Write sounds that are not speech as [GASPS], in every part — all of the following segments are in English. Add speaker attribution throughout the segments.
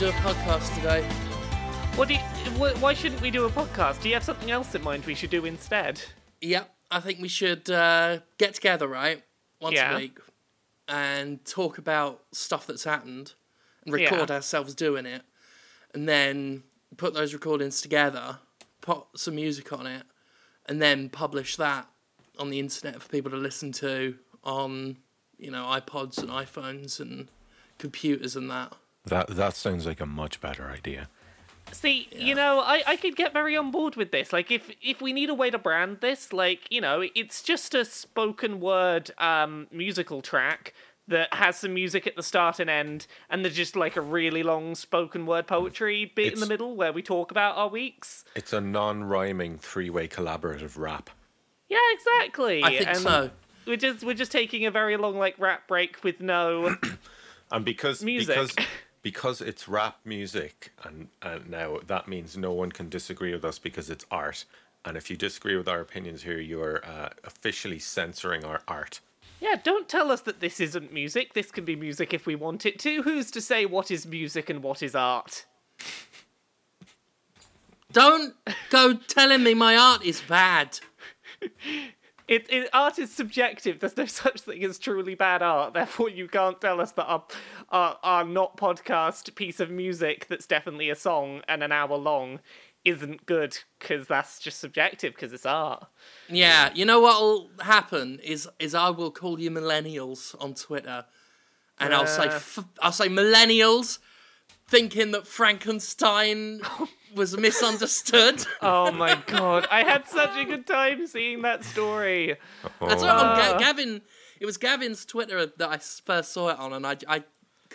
Speaker 1: do a podcast today.
Speaker 2: What do you, wh- why shouldn't we do a podcast? Do you have something else in mind we should do instead?
Speaker 1: Yep, I think we should uh, get together, right? Once
Speaker 2: Yeah.
Speaker 1: a week and talk about stuff that's happened and record ourselves doing it and then put those recordings together, put some music on it, and then publish that on the internet for people to listen to on, you know, iPods and iPhones and computers and that.
Speaker 3: That that sounds like a much better idea.
Speaker 2: See, you know, I, I could get very on board with this. Like, if if we need a way to brand this, like, you know, it's just a spoken word um, musical track that has some music at the start and end, and there's just like a really long spoken word poetry bit in the middle where we talk about our weeks.
Speaker 3: It's a non-rhyming three-way collaborative rap.
Speaker 2: Yeah, exactly.
Speaker 1: I think
Speaker 2: and
Speaker 1: so.
Speaker 2: We're just we're just taking a very long like rap break with no. [CLEARS THROAT]
Speaker 3: And because
Speaker 2: Music.
Speaker 3: because [LAUGHS] because it's rap music, and, and now that means no one can disagree with us because it's art. And if you disagree with our opinions here, you are uh, officially censoring our art.
Speaker 2: Yeah, don't tell us that this isn't music. This can be music if we want it to. Who's to say what is music and what is art?
Speaker 1: Don't go telling me my art is bad. [LAUGHS]
Speaker 2: It, it art is subjective. There's no [LAUGHS] such thing as truly bad art. Therefore, you can't tell us that our, our, our not podcast piece of music that's definitely a song and an hour long isn't good because that's just subjective because it's art.
Speaker 1: Yeah, you know what'll happen is is I will call you millennials on Twitter, and I'll say
Speaker 2: Uh.
Speaker 1: f- I'll say millennials thinking that Frankenstein [LAUGHS] was misunderstood.
Speaker 2: Oh my [LAUGHS] god, I had such a good time seeing that story.
Speaker 1: That's what on Ga-
Speaker 2: Uh.
Speaker 1: Gavin. It was Gavin's Twitter that I first saw it on, and I I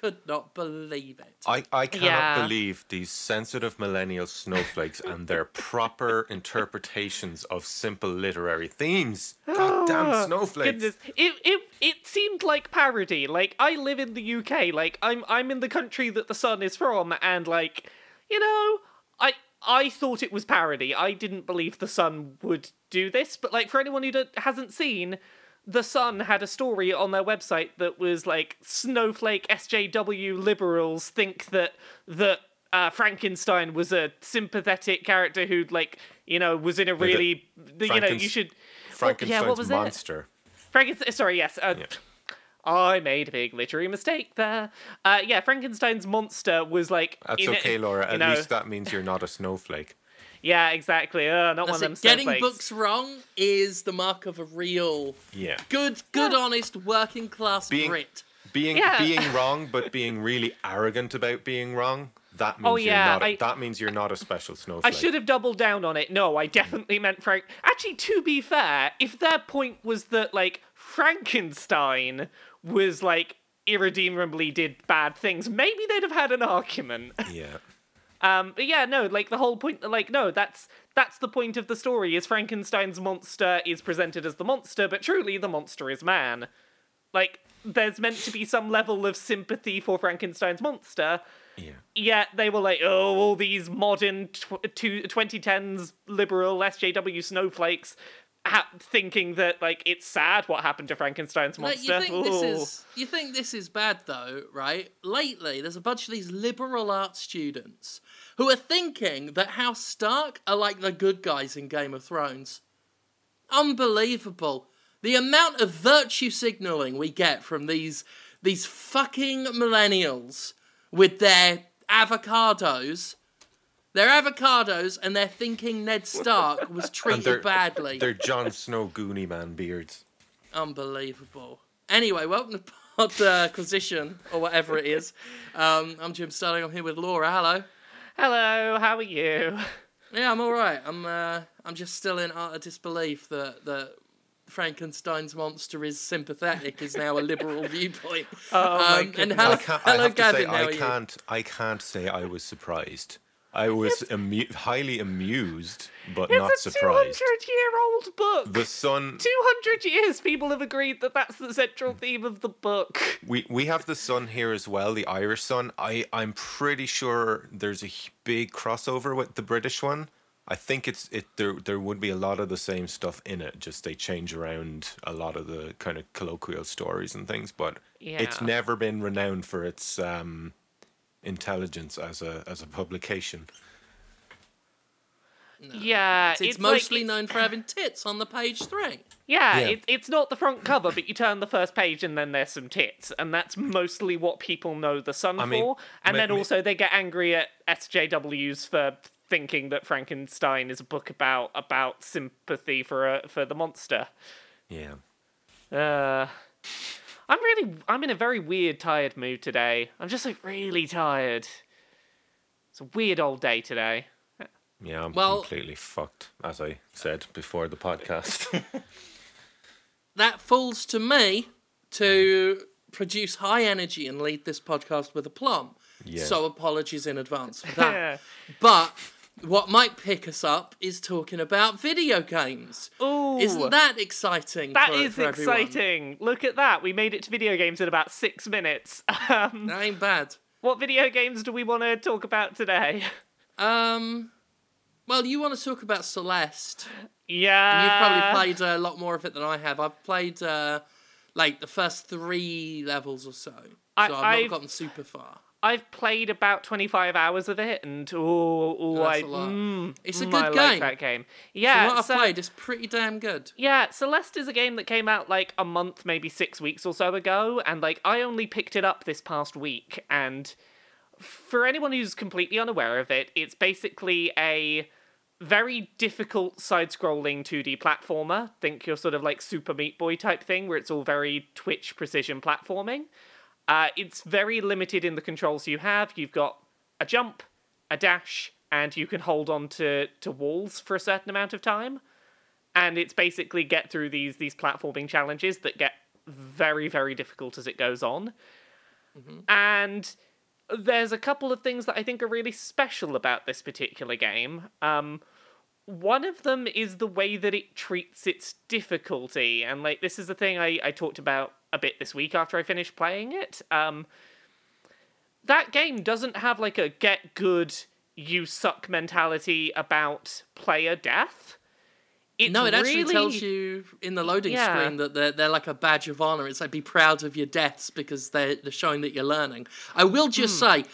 Speaker 1: could not believe it.
Speaker 3: I, I cannot
Speaker 2: Yeah.
Speaker 3: believe these sensitive millennial snowflakes and their [LAUGHS] proper interpretations of simple literary themes. [GASPS] Goddamn snowflakes.
Speaker 2: Goodness, it, it it seemed like parody. Like I live in the UK. Like I'm I'm in the country that the sun is from, and like you know, I I thought it was parody. I didn't believe the sun would do this. But like for anyone who don't, hasn't seen. The Sun had a story on their website that was like snowflake SJW liberals think that that uh, Frankenstein was a sympathetic character who like you know was in a really the, you know you should
Speaker 3: Frankenstein's
Speaker 2: yeah, what was it?
Speaker 3: monster.
Speaker 2: Frankenstein. Sorry, yes. Uh,
Speaker 3: Yeah.
Speaker 2: I made a big literary mistake there. Uh, yeah, Frankenstein's monster was like.
Speaker 3: That's
Speaker 2: in a-
Speaker 3: okay, Laura. At
Speaker 2: know-
Speaker 3: least that means you're not a snowflake.
Speaker 2: Yeah, exactly. Uh, not one of them.
Speaker 1: it. Getting
Speaker 2: snowflakes.
Speaker 1: books wrong is the mark of a real
Speaker 3: Yeah.
Speaker 1: good, good, honest working class
Speaker 3: Being-
Speaker 1: Brit.
Speaker 3: Being
Speaker 2: Yeah.
Speaker 3: being [LAUGHS] wrong, but being really arrogant about being wrong. That means
Speaker 2: Oh,
Speaker 3: you're not. A,
Speaker 2: I-
Speaker 3: that means you're not a special snowflake.
Speaker 2: I should have doubled down on it. No, I definitely meant Frank. Actually, to be fair, if their point was that like Frankenstein was like irredeemably did bad things, maybe they'd have had an argument. [LAUGHS]
Speaker 3: Yeah.
Speaker 2: Um, but yeah, no, like the whole point, like no, that's that's the point of the story. Is Frankenstein's monster is presented as the monster, but truly the monster is man. Like there's meant to be some level of sympathy for Frankenstein's monster.
Speaker 3: Yeah.
Speaker 2: Yet they were like, oh, all these modern tw- two- 2010s liberal SJW snowflakes, ha- thinking that like it's sad what happened to Frankenstein's
Speaker 1: Like,
Speaker 2: monster.
Speaker 1: you think this is you think this is bad though, right? Lately, there's a bunch of these liberal arts students who are thinking that House Stark are like the good guys in Game of Thrones. Unbelievable. The amount of virtue signaling we get from these these fucking millennials with their avocados. Their avocados and they're thinking Ned Stark [LAUGHS] was treated
Speaker 3: they're-
Speaker 1: badly.
Speaker 3: They're Jon Snow Goonie Man beards.
Speaker 1: Unbelievable. Anyway, welcome to Pod uh, Acquisition, or whatever it is. Um, I'm Jim Sterling. I'm here with Laura. Hello.
Speaker 2: Hello, how are you?
Speaker 1: Yeah, I'm all right. I'm uh, I'm just still in utter disbelief that that Frankenstein's monster is sympathetic is now a liberal [LAUGHS] viewpoint.
Speaker 2: Oh my
Speaker 1: Um, and hello,
Speaker 3: I can't. I
Speaker 1: hello
Speaker 3: to
Speaker 1: Gavin.
Speaker 3: say, I can't. I can't say I was surprised. I was amu- highly amused, but not
Speaker 2: It's a
Speaker 3: surprised.
Speaker 2: 200 year old book.
Speaker 3: The sun.
Speaker 2: 200 years people have agreed that that's the central theme of the book.
Speaker 3: We we have the sun here as well, the Irish sun. I I'm pretty sure there's a big crossover with the British one. I think it's it there there would be a lot of the same stuff in it, just they change around a lot of the kind of colloquial stories and things, but
Speaker 2: yeah.
Speaker 3: it's never been renowned for its um intelligence as a as a publication.
Speaker 2: Yeah,
Speaker 1: It's, it's
Speaker 2: it's like-
Speaker 1: mostly
Speaker 2: it's-
Speaker 1: known for having tits on the page three.
Speaker 2: Yeah,
Speaker 3: Yeah.
Speaker 2: It, it's not the front cover, but you turn the first page and then there's some tits, and that's mostly what people know the Sun
Speaker 3: I mean,
Speaker 2: for. And
Speaker 3: ma-
Speaker 2: then
Speaker 3: ma-
Speaker 2: also they get angry at SJWs for thinking that Frankenstein is a book about about sympathy for a, for the monster.
Speaker 3: Yeah.
Speaker 2: Uh, I'm really I'm in a very weird tired mood today. I'm just like really tired. It's a weird old day today.
Speaker 3: Yeah, I'm
Speaker 1: Well-
Speaker 3: completely fucked, as I said before the podcast. [LAUGHS] [LAUGHS]
Speaker 1: That falls to me to produce high energy and lead this podcast with aplomb.
Speaker 3: Yeah.
Speaker 1: So apologies in advance for [LAUGHS] that. but what might pick us up is talking about video games.
Speaker 2: Ooh,
Speaker 1: Isn't that exciting?
Speaker 2: that
Speaker 1: for,
Speaker 2: is
Speaker 1: for everyone?
Speaker 2: exciting. Look at that. We made it to video games in about six minutes. [LAUGHS] Um,
Speaker 1: That ain't bad.
Speaker 2: what video games do we want to talk about today?
Speaker 1: Um, well, you want to talk about Celeste?
Speaker 2: Yeah.
Speaker 1: You've probably played a lot more of it than I have. I've played uh, like the first three levels or so, so
Speaker 2: I-
Speaker 1: I've not
Speaker 2: I've-
Speaker 1: gotten super far.
Speaker 2: I've played about 25 hours of it, and oh, oh, I, mm,
Speaker 1: It's a
Speaker 2: mm,
Speaker 1: good
Speaker 2: I
Speaker 1: game.
Speaker 2: like that game. Yeah,
Speaker 1: what I've played, it's pretty damn good.
Speaker 2: Yeah, Celeste is a game that came out like a month, maybe six weeks or so ago, and like I only picked it up this past week. And for anyone who's completely unaware of it, it's basically a very difficult side scrolling 2D platformer. Think your sort of like Super Meat Boy type thing, where it's all very Twitch precision platforming. Uh, it's very limited in the controls you have. You've got a jump, a dash, and you can hold on to, to walls for a certain amount of time. And it's basically get through these these platforming challenges that get very very difficult as it goes on. And there's a couple of things that i think are really special about this particular game. Um one of them is the way that it treats its difficulty and like this is the thing i, I talked about a bit this week after i finished playing it um that game doesn't have like a get good you suck mentality about player death it's
Speaker 1: no, it actually
Speaker 2: really-
Speaker 1: tells you in the loading
Speaker 2: Yeah.
Speaker 1: screen that they're, they're like a badge of honor. It's like be proud of your deaths because they're, they're showing that you're learning. I will just
Speaker 2: Hmm.
Speaker 1: say,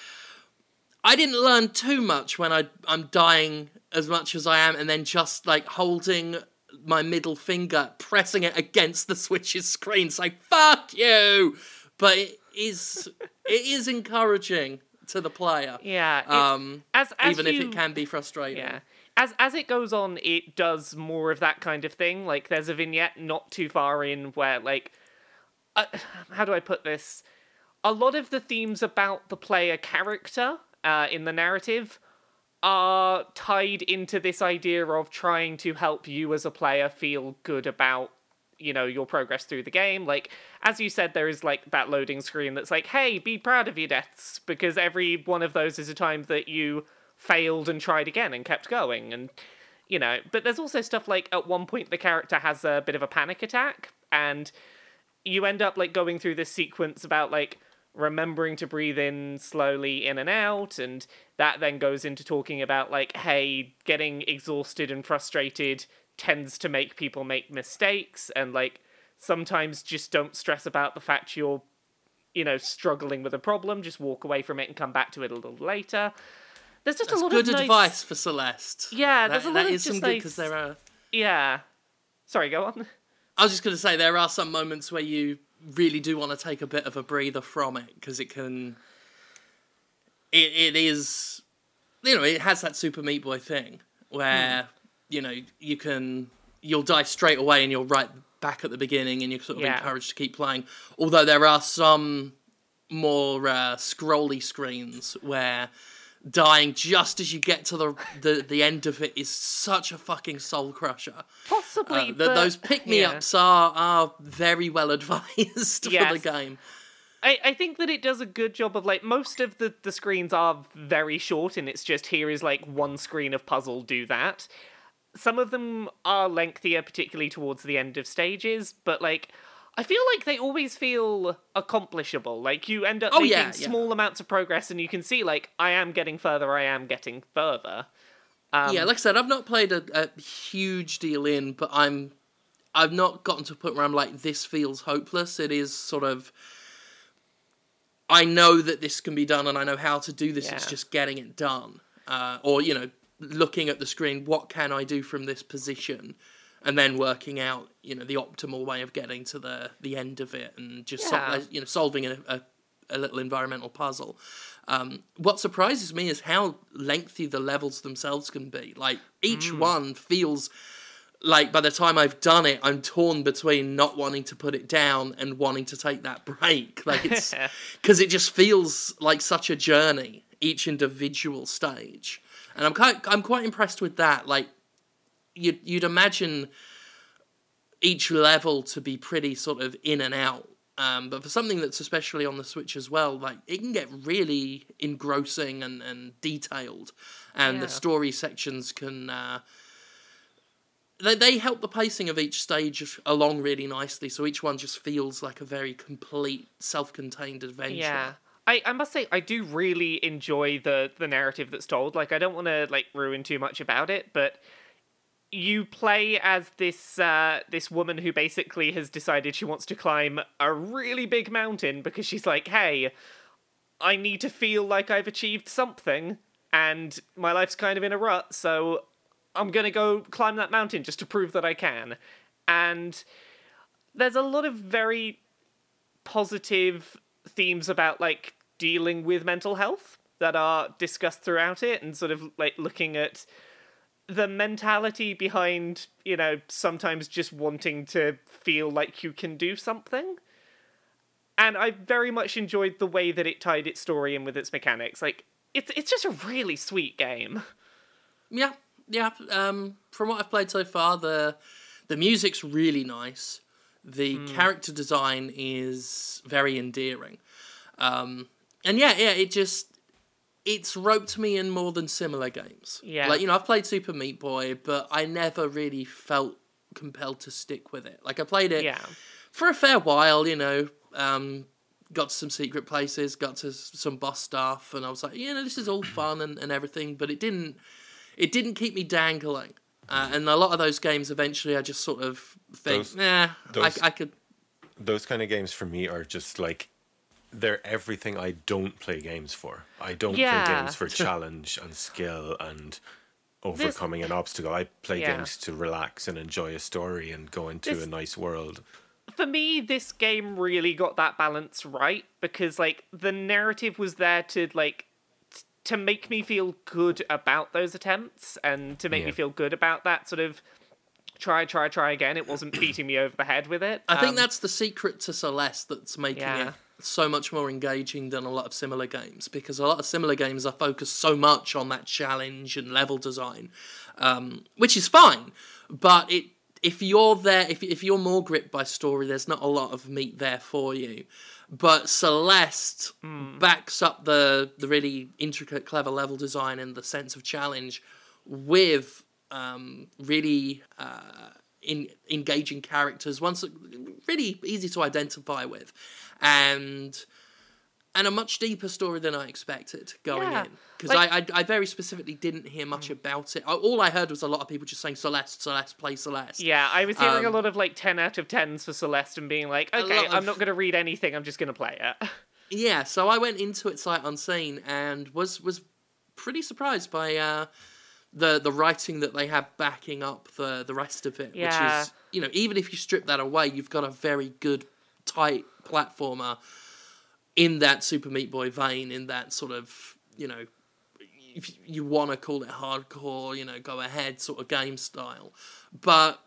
Speaker 1: I didn't learn too much when I, I'm dying as much as I am and then just like holding my middle finger, pressing it against the Switch's screen, saying, fuck you! But it is, it is encouraging to the player.
Speaker 2: yeah
Speaker 1: Um,
Speaker 2: as, as
Speaker 1: even if it can be frustrating.
Speaker 2: Yeah. As as it goes on, it does more of that kind of thing. Like there's a vignette not too far in where like uh, how do I put this? A lot of the themes about the player character uh, in the narrative are tied into this idea of trying to help you as a player feel good about you know your progress through the game. Like as you said there is like that loading screen that's like hey be proud of your deaths because every one of those is a time that you failed and tried again and kept going and you know. But there's also stuff like at one point the character has a bit of a panic attack and you end up like going through this sequence about like remembering to breathe in slowly in and out and that then goes into talking about like hey getting exhausted and frustrated tends to make people make mistakes and like sometimes just don't stress about the fact you're you know struggling with a problem just walk away from it and come back to it a little later there's just
Speaker 1: That's
Speaker 2: a lot
Speaker 1: good
Speaker 2: of nice...
Speaker 1: advice for Celeste.
Speaker 2: Yeah,
Speaker 1: that,
Speaker 2: there's a lot
Speaker 1: that
Speaker 2: of
Speaker 1: is some good
Speaker 2: nice-
Speaker 1: because there are.
Speaker 2: yeah sorry go on
Speaker 1: I was just going to say there are some moments where you really do want to take a bit of a breather from it because it can. It it is, you know, it has that Super Meat Boy thing where you know you can you'll die straight away and you're right back at the beginning and you're sort of
Speaker 2: Yeah.
Speaker 1: encouraged to keep playing. Although there are some more uh, scrolly screens where dying just as you get to the, the the end of it is such a fucking soul crusher.
Speaker 2: possibly
Speaker 1: Uh, th-
Speaker 2: but-
Speaker 1: those pick me ups are are very well advised [LAUGHS] for the game.
Speaker 2: I, I think that it does a good job of like most of the, the screens are very short and it's just here is like one screen of puzzle do that. Some of them are lengthier, particularly towards the end of stages, but like I feel like they always feel accomplishable. Like you end up
Speaker 1: Oh,
Speaker 2: making
Speaker 1: yeah, yeah.
Speaker 2: small amounts of progress and you can see like I am getting further, I am getting further. Um,
Speaker 1: yeah, like I said, I've not played a, a huge deal in, but I'm I've not gotten to a point where I'm like, this feels hopeless. It is sort of I know that this can be done and I know how to do this.
Speaker 2: Yeah.
Speaker 1: It's just getting it done. Uh, or, you know, looking at the screen, what can I do from this position? And then working out, you know, the optimal way of getting to the, the end of it and just, sol- you know, solving a, a, a little environmental puzzle. Um, what surprises me is how lengthy the levels themselves can be. Like, each one feels like by the time I've done it, I'm torn between not wanting to put it down and wanting to take that break. [LAUGHS] Like it's [LAUGHS] because it just feels like such a journey, each individual stage, and I'm quite I'm quite impressed with that. Like you'd you'd imagine each level to be pretty sort of in and out. Um, but for something that's especially on the Switch as well, like it can get really engrossing and, and detailed, and
Speaker 2: Yeah.
Speaker 1: the story sections can uh, they, they help the pacing of each stage along really nicely so each one just feels like a very complete self-contained adventure
Speaker 2: Yeah. I, I must say I do really enjoy the the narrative that's told. Like I don't want to like ruin too much about it, but you play as this uh, this woman who basically has decided she wants to climb a really big mountain because she's like, "Hey, I need to feel like I've achieved something and my life's kind of in a rut, so I'm to go climb that mountain just to prove that I can." And there's a lot of very positive themes about like dealing with mental health that are discussed throughout it and sort of like looking at the mentality behind you know sometimes just wanting to feel like you can do something. And i very much enjoyed the way that it tied its story in with its mechanics. Like it's it's just a really sweet game.
Speaker 1: Yeah yeah um, from what i've played so far the the music's really nice. The
Speaker 2: Hmm.
Speaker 1: character design is very endearing. Um, and yeah yeah it just it's roped me in more than similar games
Speaker 2: Yeah.
Speaker 1: like you know i've played super meat boy but i never really felt compelled to stick with it like i played it
Speaker 2: yeah
Speaker 1: for a fair while, you know, um, got to some secret places, got to some boss stuff, and I was like, you know, this is all [CLEARS THROAT] fun and, and everything, but it didn't, it didn't keep me dangling. Uh, and a lot of those games, eventually, I just sort of think,
Speaker 3: Those-
Speaker 1: nah,
Speaker 3: those-
Speaker 1: I, I could,
Speaker 3: Those kind of games for me are just like they're everything I don't play games for. I don't
Speaker 2: Yeah.
Speaker 3: play games for [LAUGHS] challenge and skill and overcoming an obstacle. I play
Speaker 2: Yeah.
Speaker 3: games to relax and enjoy a story and go into
Speaker 2: This-
Speaker 3: a nice world.
Speaker 2: for me, this game really got that balance right because like the narrative was there to like t- to make me feel good about those attempts and to make me feel good about that sort of try, try, try again. It wasn't [CLEARS THROAT] beating me over the head with it.
Speaker 1: I think
Speaker 2: Um,
Speaker 1: that's the secret to Celeste that's making
Speaker 2: Yeah.
Speaker 1: it so much more engaging than a lot of similar games because a lot of similar games are focused so much on that challenge and level design, um, which is fine. But it if you're there, if if you're more gripped by story, there's not a lot of meat there for you. But Celeste backs up the the really intricate, clever level design and the sense of challenge with um, really uh, in, engaging characters, ones that really easy to identify with, and and a much deeper story than I expected going
Speaker 2: Yeah,
Speaker 1: in. Because
Speaker 2: like-
Speaker 1: I, I I very specifically didn't hear much about it. All I heard was a lot of people just saying Celeste, Celeste, play Celeste.
Speaker 2: yeah, I was hearing a
Speaker 1: um,
Speaker 2: lot of like ten out of tens for Celeste and being like, okay, I'm
Speaker 1: of-
Speaker 2: not going to read anything. I'm just going to play it. [LAUGHS]
Speaker 1: Yeah, so I went into it sight unseen and was was pretty surprised by uh, the the writing that they have backing up the the rest of it.
Speaker 2: Yeah.
Speaker 1: Which is you know even if you strip that away, you've got a very good tight platformer in that Super Meat Boy vein, in that sort of you know. If you want to call it hardcore, you know, go ahead sort of game style, but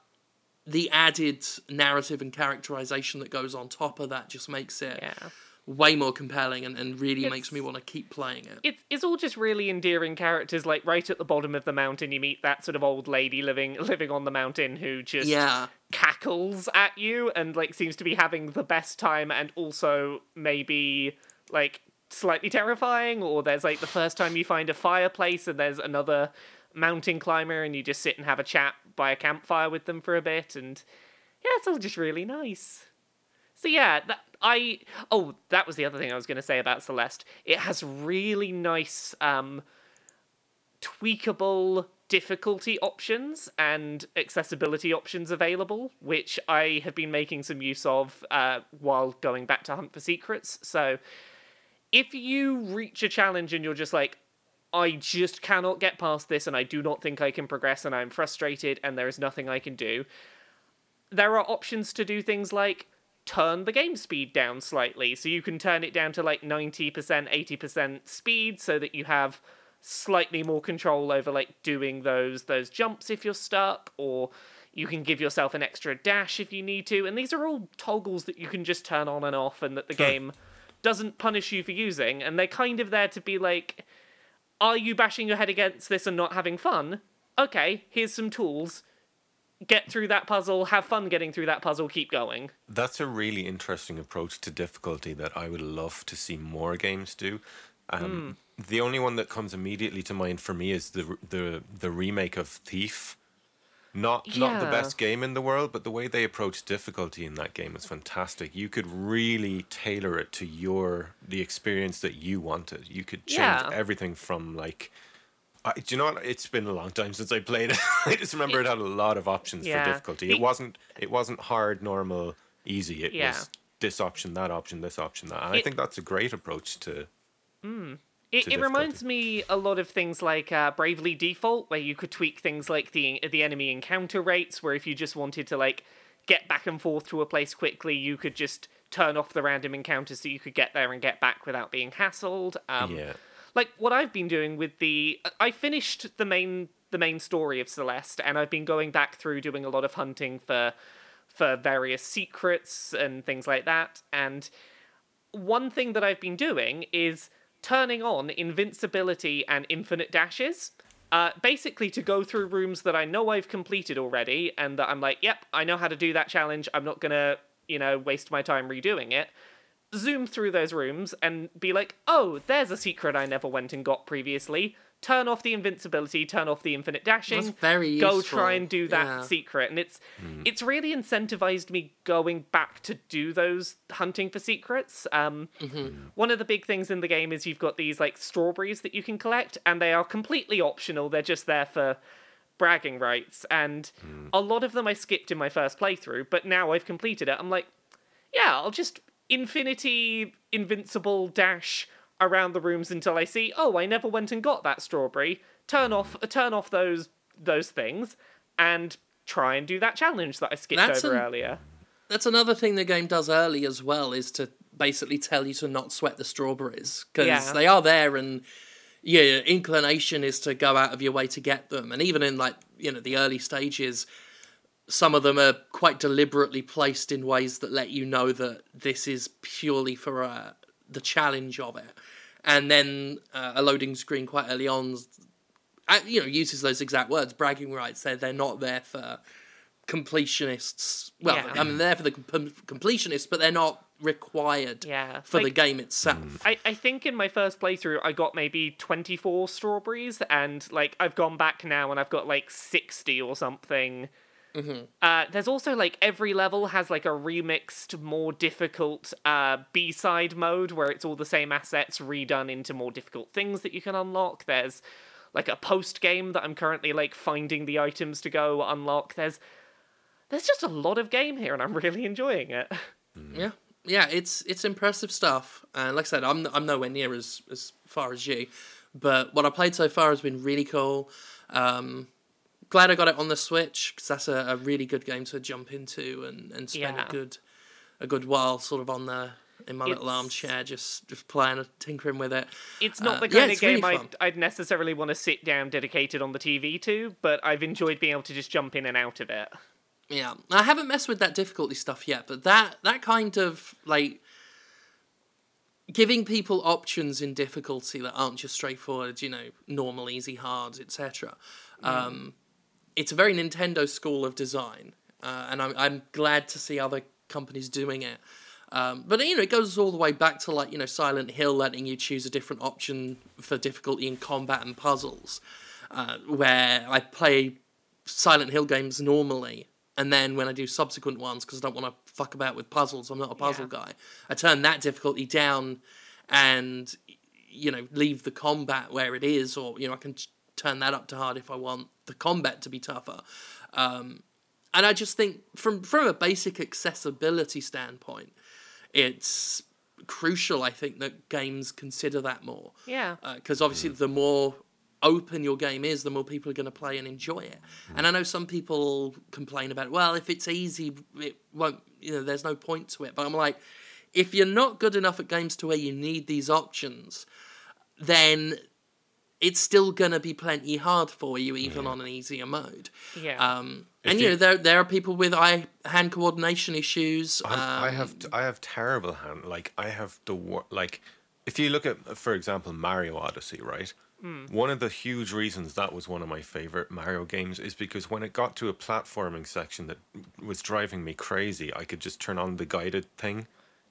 Speaker 1: the added narrative and characterization that goes on top of that just makes it
Speaker 2: yeah.
Speaker 1: Way more compelling and, and really
Speaker 2: It's-
Speaker 1: makes me want to keep playing it.
Speaker 2: it's it's all just really endearing characters. Like right at the bottom of the mountain, you meet that sort of old lady living living on the mountain who just
Speaker 1: Yeah.
Speaker 2: cackles at you and like seems to be having the best time, and also maybe like slightly terrifying. Or there's like the first time you find a fireplace and there's another mountain climber, and you just sit and have a chat by a campfire with them for a bit, and yeah, it's all just really nice. So yeah, that I oh that was the other thing I was going to say about Celeste. It has really nice um tweakable difficulty options and accessibility options available, which I have been making some use of uh, while going back to hunt for secrets. So if you reach a challenge and you're just like, I just cannot get past this and I do not think I can progress and I'm frustrated and there is nothing I can do, there are options to do things like turn the game speed down slightly. So you can turn it down to like 90%, 80% speed so that you have slightly more control over like doing those those jumps if you're stuck or you can give yourself an extra dash if you need to. And these are all toggles that you can just turn on and off and that the game doesn't punish you for using. And they're kind of there to be like are you bashing your head against this and not having fun? Okay here's some tools get through that puzzle have fun getting through that puzzle keep going
Speaker 3: That's a really interesting approach to difficulty that I would love to see more games do. Um, The only one that comes immediately to mind for me is the the the remake of Thief. Not not the best game in the world, but the way they approach difficulty in that game is fantastic. You could really tailor it to your the experience that you wanted. You could change
Speaker 2: Yeah.
Speaker 3: everything from like. I, do you know what? It's been a long time since I played it. [LAUGHS] I just remember it had a lot of options
Speaker 2: Yeah.
Speaker 3: for difficulty.
Speaker 2: It-
Speaker 3: It wasn't. It wasn't hard, normal, easy. It
Speaker 2: Yeah.
Speaker 3: was this option, that option, this option, that. And I think that's a great approach to.
Speaker 2: It,
Speaker 3: to
Speaker 2: it reminds me a lot of things like uh, Bravely Default, where you could tweak things like the the enemy encounter rates, where if you just wanted to like get back and forth to a place quickly, you could just turn off the random encounters so you could get there and get back without being hassled. Um,
Speaker 3: Yeah.
Speaker 2: Like what I've been doing with the I finished the main the main story of Celeste and I've been going back through doing a lot of hunting for for various secrets and things like that and one thing that I've been doing is turning on invincibility and infinite dashes uh, basically to go through rooms that I know I've completed already and that I'm like, yep, I know how to do that challenge. I'm not gonna, you know, waste my time redoing it. Zoom through those rooms and be like, oh, there's a secret I never went and got previously. Turn off the invincibility, turn off the infinite dashing.
Speaker 1: That's very
Speaker 2: Go
Speaker 1: useful.
Speaker 2: try and do that
Speaker 1: Yeah.
Speaker 2: secret, and it's hmm. it's really incentivized me going back to do those hunting for secrets. Um, mm-hmm. one of the big things in the game is you've got these like strawberries that you can collect, and they are completely optional. They're just there for bragging rights, and hmm. a lot of them I skipped in my first playthrough, but now I've completed it. I'm like, yeah, I'll just infinity invincible dash around the rooms until I see, oh, I never went and got that strawberry. Turn off uh, turn off those those things and try and do that challenge that I skipped
Speaker 1: That's
Speaker 2: over
Speaker 1: an-
Speaker 2: earlier.
Speaker 1: That's another thing the game does early as well is to basically tell you to not sweat the strawberries because
Speaker 2: Yeah.
Speaker 1: they are there and yeah, your inclination is to go out of your way to get them. And even in like you know the early stages, some of them are quite deliberately placed in ways that let you know that this is purely for uh, the challenge of it. And then uh, a loading screen quite early on, uh, you know, uses those exact words, bragging rights. They're they're not there for completionists. Well,
Speaker 2: Yeah.
Speaker 1: I mean, they're for the com- completionists, but they're not required
Speaker 2: Yeah,
Speaker 1: for the game itself.
Speaker 2: I, I think in my first playthrough I got maybe 24 strawberries and like I've gone back now and I've got like 60 or something. Uh, there's also like every level has like a remixed, more difficult uh, B-side mode where it's all the same assets redone into more difficult things that you can unlock. There's like a post game that I'm currently like finding the items to go unlock. There's there's just a lot of game here and I'm really enjoying it.
Speaker 1: Yeah, yeah, it's it's impressive stuff. And like I said, I'm I'm nowhere near as as far as you, but what I played so far has been really cool. Um, glad I got it on the Switch because that's a, a really good game to jump into and, and spend
Speaker 2: Yeah.
Speaker 1: a good a good while sort of on the in my little armchair just just playing and tinkering with it.
Speaker 2: It's not
Speaker 1: Uh,
Speaker 2: the kind
Speaker 1: it's
Speaker 2: of game
Speaker 1: really
Speaker 2: I'd. I'd necessarily want to sit down dedicated on the TV to, but I've enjoyed being able to just jump in and out of it.
Speaker 1: Yeah, I haven't messed with that difficulty stuff yet, but that that kind of like giving people options in difficulty that aren't just straightforward, you know, normal, easy, hard, etc. Um, it's a very Nintendo school of design, uh, and I'm I'm glad to see other companies doing it. Um, but you know, it goes all the way back to like you know Silent Hill letting you choose a different option for difficulty in combat and puzzles, uh, where I play Silent Hill games normally, and then when I do subsequent ones, because I don't want to fuck about with puzzles, I'm not a puzzle
Speaker 2: Yeah.
Speaker 1: guy. I turn that difficulty down, and you know leave the combat where it is, or you know I can turn that up to hard if I want the combat to be tougher. Um, and I just think from from a basic accessibility standpoint, it's crucial. I think that games consider that more.
Speaker 2: Yeah.
Speaker 1: Because obviously, the more open your game is, the more people are going to play and enjoy it. And I know some people complain about, well, if it's easy, it won't. You know, there's no point to it. But I'm like, if you're not good enough at games to where you need these options, then it's still gonna be plenty hard for you, even on an easier mode.
Speaker 2: Yeah.
Speaker 1: Um, and you
Speaker 3: you-
Speaker 1: know there there are people with eye hand coordination issues.
Speaker 3: I'm- I
Speaker 1: um,
Speaker 3: have t- I have terrible hand. Like I have the wor- like, if you look at, for example, Mario Odyssey, right? One of the huge reasons that was one of my favorite Mario games is because when it got to a platforming section that was driving me crazy, I could just turn on the guided thing,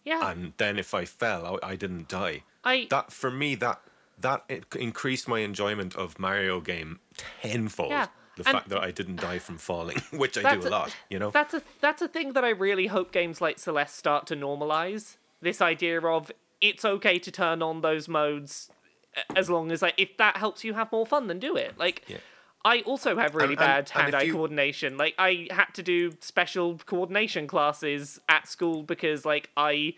Speaker 2: yeah.
Speaker 3: and then if I fell, I, I didn't die.
Speaker 2: I
Speaker 3: That for me, that that increased my enjoyment of Mario game tenfold.
Speaker 2: Yeah,
Speaker 3: The
Speaker 2: and-
Speaker 3: fact that I didn't die from falling, [LAUGHS] which I do a
Speaker 2: a-
Speaker 3: lot, you know.
Speaker 2: That's a that's a thing that I really hope games like Celeste start to normalize. This idea of it's okay to turn on those modes as long as like if that helps you have more fun, then do it. Like
Speaker 3: Yeah.
Speaker 2: I also have really
Speaker 3: And- and-
Speaker 2: bad
Speaker 3: and if
Speaker 2: hand-eye
Speaker 3: you-
Speaker 2: coordination. Like I had to do special coordination classes at school because like I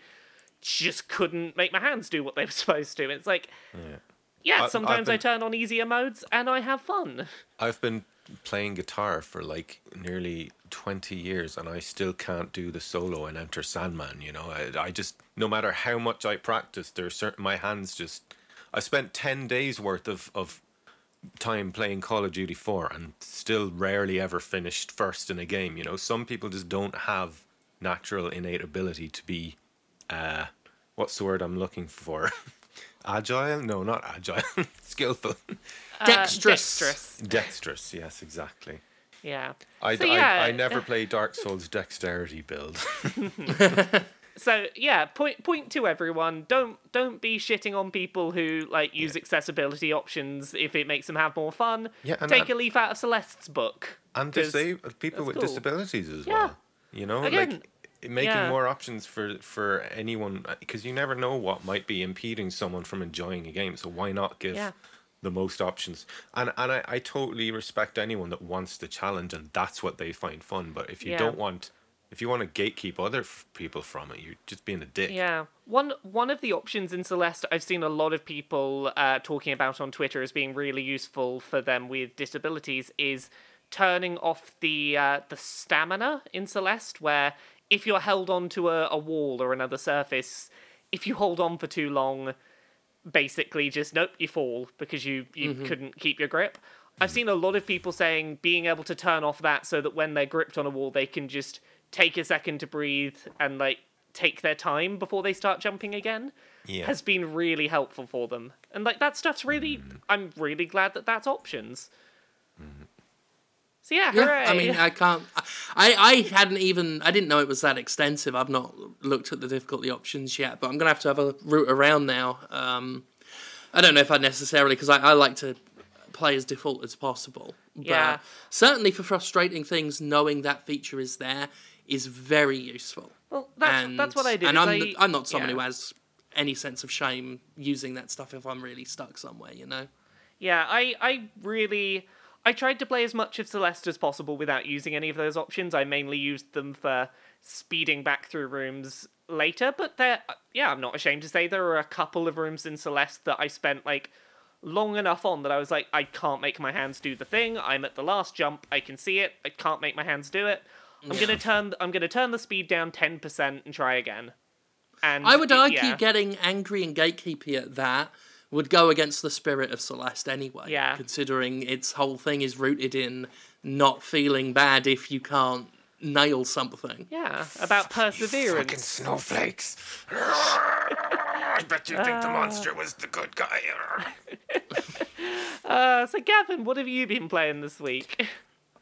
Speaker 2: just couldn't make my hands do what they were [LAUGHS] supposed to. It's like
Speaker 3: Yeah.
Speaker 2: yeah, sometimes I turn on easier modes and I have fun.
Speaker 3: I've been playing guitar for like nearly 20 years and I still can't do the solo in Enter Sandman, you know. I, I just no matter how much I practice there's certain my hands just I spent 10 days worth of of time playing Call of Duty 4 and still rarely ever finished first in a game, you know. Some people just don't have natural innate ability to be uh what's the word I'm looking for? [LAUGHS] agile? No, not agile. [LAUGHS] Skillful.
Speaker 2: Uh,
Speaker 1: Dexterous.
Speaker 2: dexterous.
Speaker 3: Dexterous, yes, exactly.
Speaker 2: Yeah.
Speaker 3: I,
Speaker 2: So,
Speaker 3: I,
Speaker 2: yeah,
Speaker 3: I never play Dark Souls dexterity build. [LAUGHS]
Speaker 2: So yeah, point point to everyone. Don't don't be shitting on people who like use accessibility options if it makes them have more fun.
Speaker 3: Yeah, and
Speaker 2: Take a leaf out of Celeste's book.
Speaker 3: And disab- people with
Speaker 2: cool.
Speaker 3: disabilities as
Speaker 2: Yeah.
Speaker 3: well. You know,
Speaker 2: Again,
Speaker 3: like making
Speaker 2: yeah.
Speaker 3: more options for for anyone because you never know what might be impeding someone from enjoying a game. So why not give
Speaker 2: Yeah.
Speaker 3: the most options? And and I, I totally respect anyone that wants the challenge and that's what they find fun. But if you
Speaker 2: Yeah.
Speaker 3: don't want if you want to gatekeep other f- people from it, you're just being a dick.
Speaker 2: Yeah. One one of the options in Celeste I've seen a lot of people uh, talking about on Twitter as being really useful for them with disabilities is turning off the uh, the stamina in Celeste, where if you're held onto a, a wall or another surface, if you hold on for too long, basically just nope, you fall because you you couldn't keep your grip. I've seen a lot of people saying being able to turn off that so that when they're gripped on a wall, they can just take a second to breathe and like take their time before they start jumping again
Speaker 3: Yeah.
Speaker 2: has been really helpful for them. And like that stuff's really,
Speaker 3: Mm.
Speaker 2: I'm really glad that that's options. So yeah,
Speaker 1: Yeah,
Speaker 2: hooray!
Speaker 1: I mean, I can't. I, I hadn't even. I didn't know it was that extensive. I've not looked at the difficulty options yet, but I'm gonna have to have a route around now. Um, I don't know if I necessarily because I, I like to play as default as possible. But
Speaker 2: Yeah.
Speaker 1: certainly for frustrating things, knowing that feature is there is very useful.
Speaker 2: well, that's
Speaker 1: and,
Speaker 2: that's what I do.
Speaker 1: And I'm
Speaker 2: I-
Speaker 1: I'm not someone
Speaker 2: yeah.
Speaker 1: who has any sense of shame using that stuff if I'm really stuck somewhere. You know.
Speaker 2: Yeah, I, I really I tried to play as much of Celeste as possible without using any of those options. I mainly used them for speeding back through rooms later, but there yeah, I'm not ashamed to say there are a couple of rooms in Celeste that I spent like long enough on that I was like I can't make my hands do the thing. I'm at the last jump. I can see it. I can't make my hands do it. I'm going to turn I'm to turn the speed down 10% and try again. And
Speaker 1: I would
Speaker 2: it-
Speaker 1: argue
Speaker 2: yeah.
Speaker 1: getting angry and gatekeepy at that would go against the spirit of Celeste anyway.
Speaker 2: Yeah.
Speaker 1: Considering its whole thing is rooted in not feeling bad if you can't nail something.
Speaker 2: yeah, about perseverance.
Speaker 3: Fucking snowflakes. [LAUGHS] I bet you think the monster was the good guy. [LAUGHS]
Speaker 2: Uh, so Gavin, what have you been playing this week?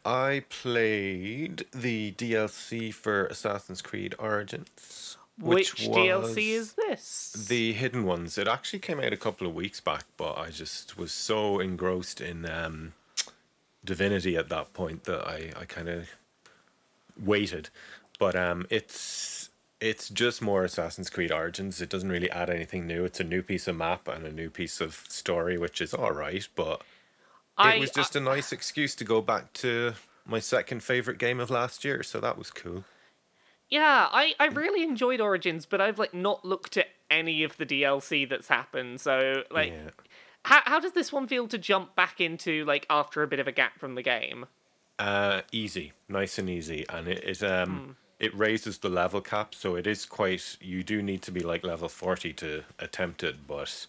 Speaker 3: I played the DLC for Assassin's Creed Origins.
Speaker 2: Which,
Speaker 3: Which,
Speaker 2: DLC is this?
Speaker 3: The hidden ones. It actually came out a couple of weeks back, but I just was so engrossed in um, Divinity at that point that I, I kind of waited. But um, it's it's just more Assassin's Creed Origins. It doesn't really add anything new. It's a new piece of map and a new piece of story, which is all right. But
Speaker 2: I,
Speaker 3: it was just a nice excuse to go back to my second favorite game of last year, so that was cool.
Speaker 2: Yeah, I, I really enjoyed Origins, but I've like not looked at any of the DLC that's happened. So like,
Speaker 3: Yeah.
Speaker 2: how how does this one feel to jump back into like after a bit of a gap from the game?
Speaker 3: Uh, easy, nice and easy, and it is um it raises the level cap, so it is quite. You do need to be like level forty to attempt it, but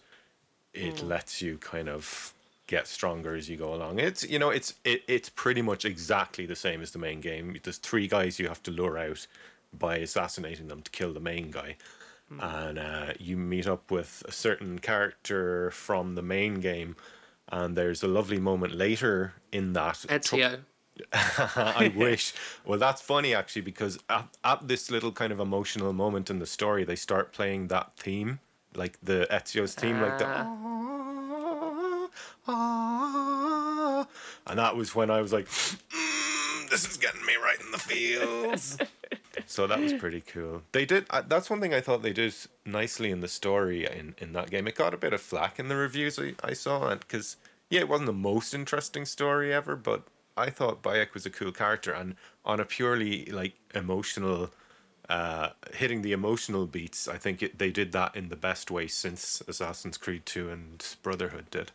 Speaker 3: it lets you kind of get stronger as you go along. It's you know it's it, it's pretty much exactly the same as the main game. There's three guys you have to lure out by assassinating them to kill the main guy. And uh, you meet up with a certain character from the main game, and there's a lovely moment later in that
Speaker 1: Ezio. [LAUGHS]
Speaker 3: I wish. Well, that's funny actually because at, at this little kind of emotional moment in the story, they start playing that theme, like the Ezio's theme, like the. "Ah, ah," And that was when I was like, "Mm, [LAUGHS] "This is getting me right in the feels." [LAUGHS] so that was pretty cool. They did. Uh, that's one thing I thought they did nicely in the story in in that game. It got a bit of flack in the reviews I, I saw, and because yeah, it wasn't the most interesting story ever, but I thought Bayek was a cool character, and on a purely like emotional, uh, hitting the emotional beats, I think it, they did that in the best way since Assassin's Creed Two and Brotherhood did.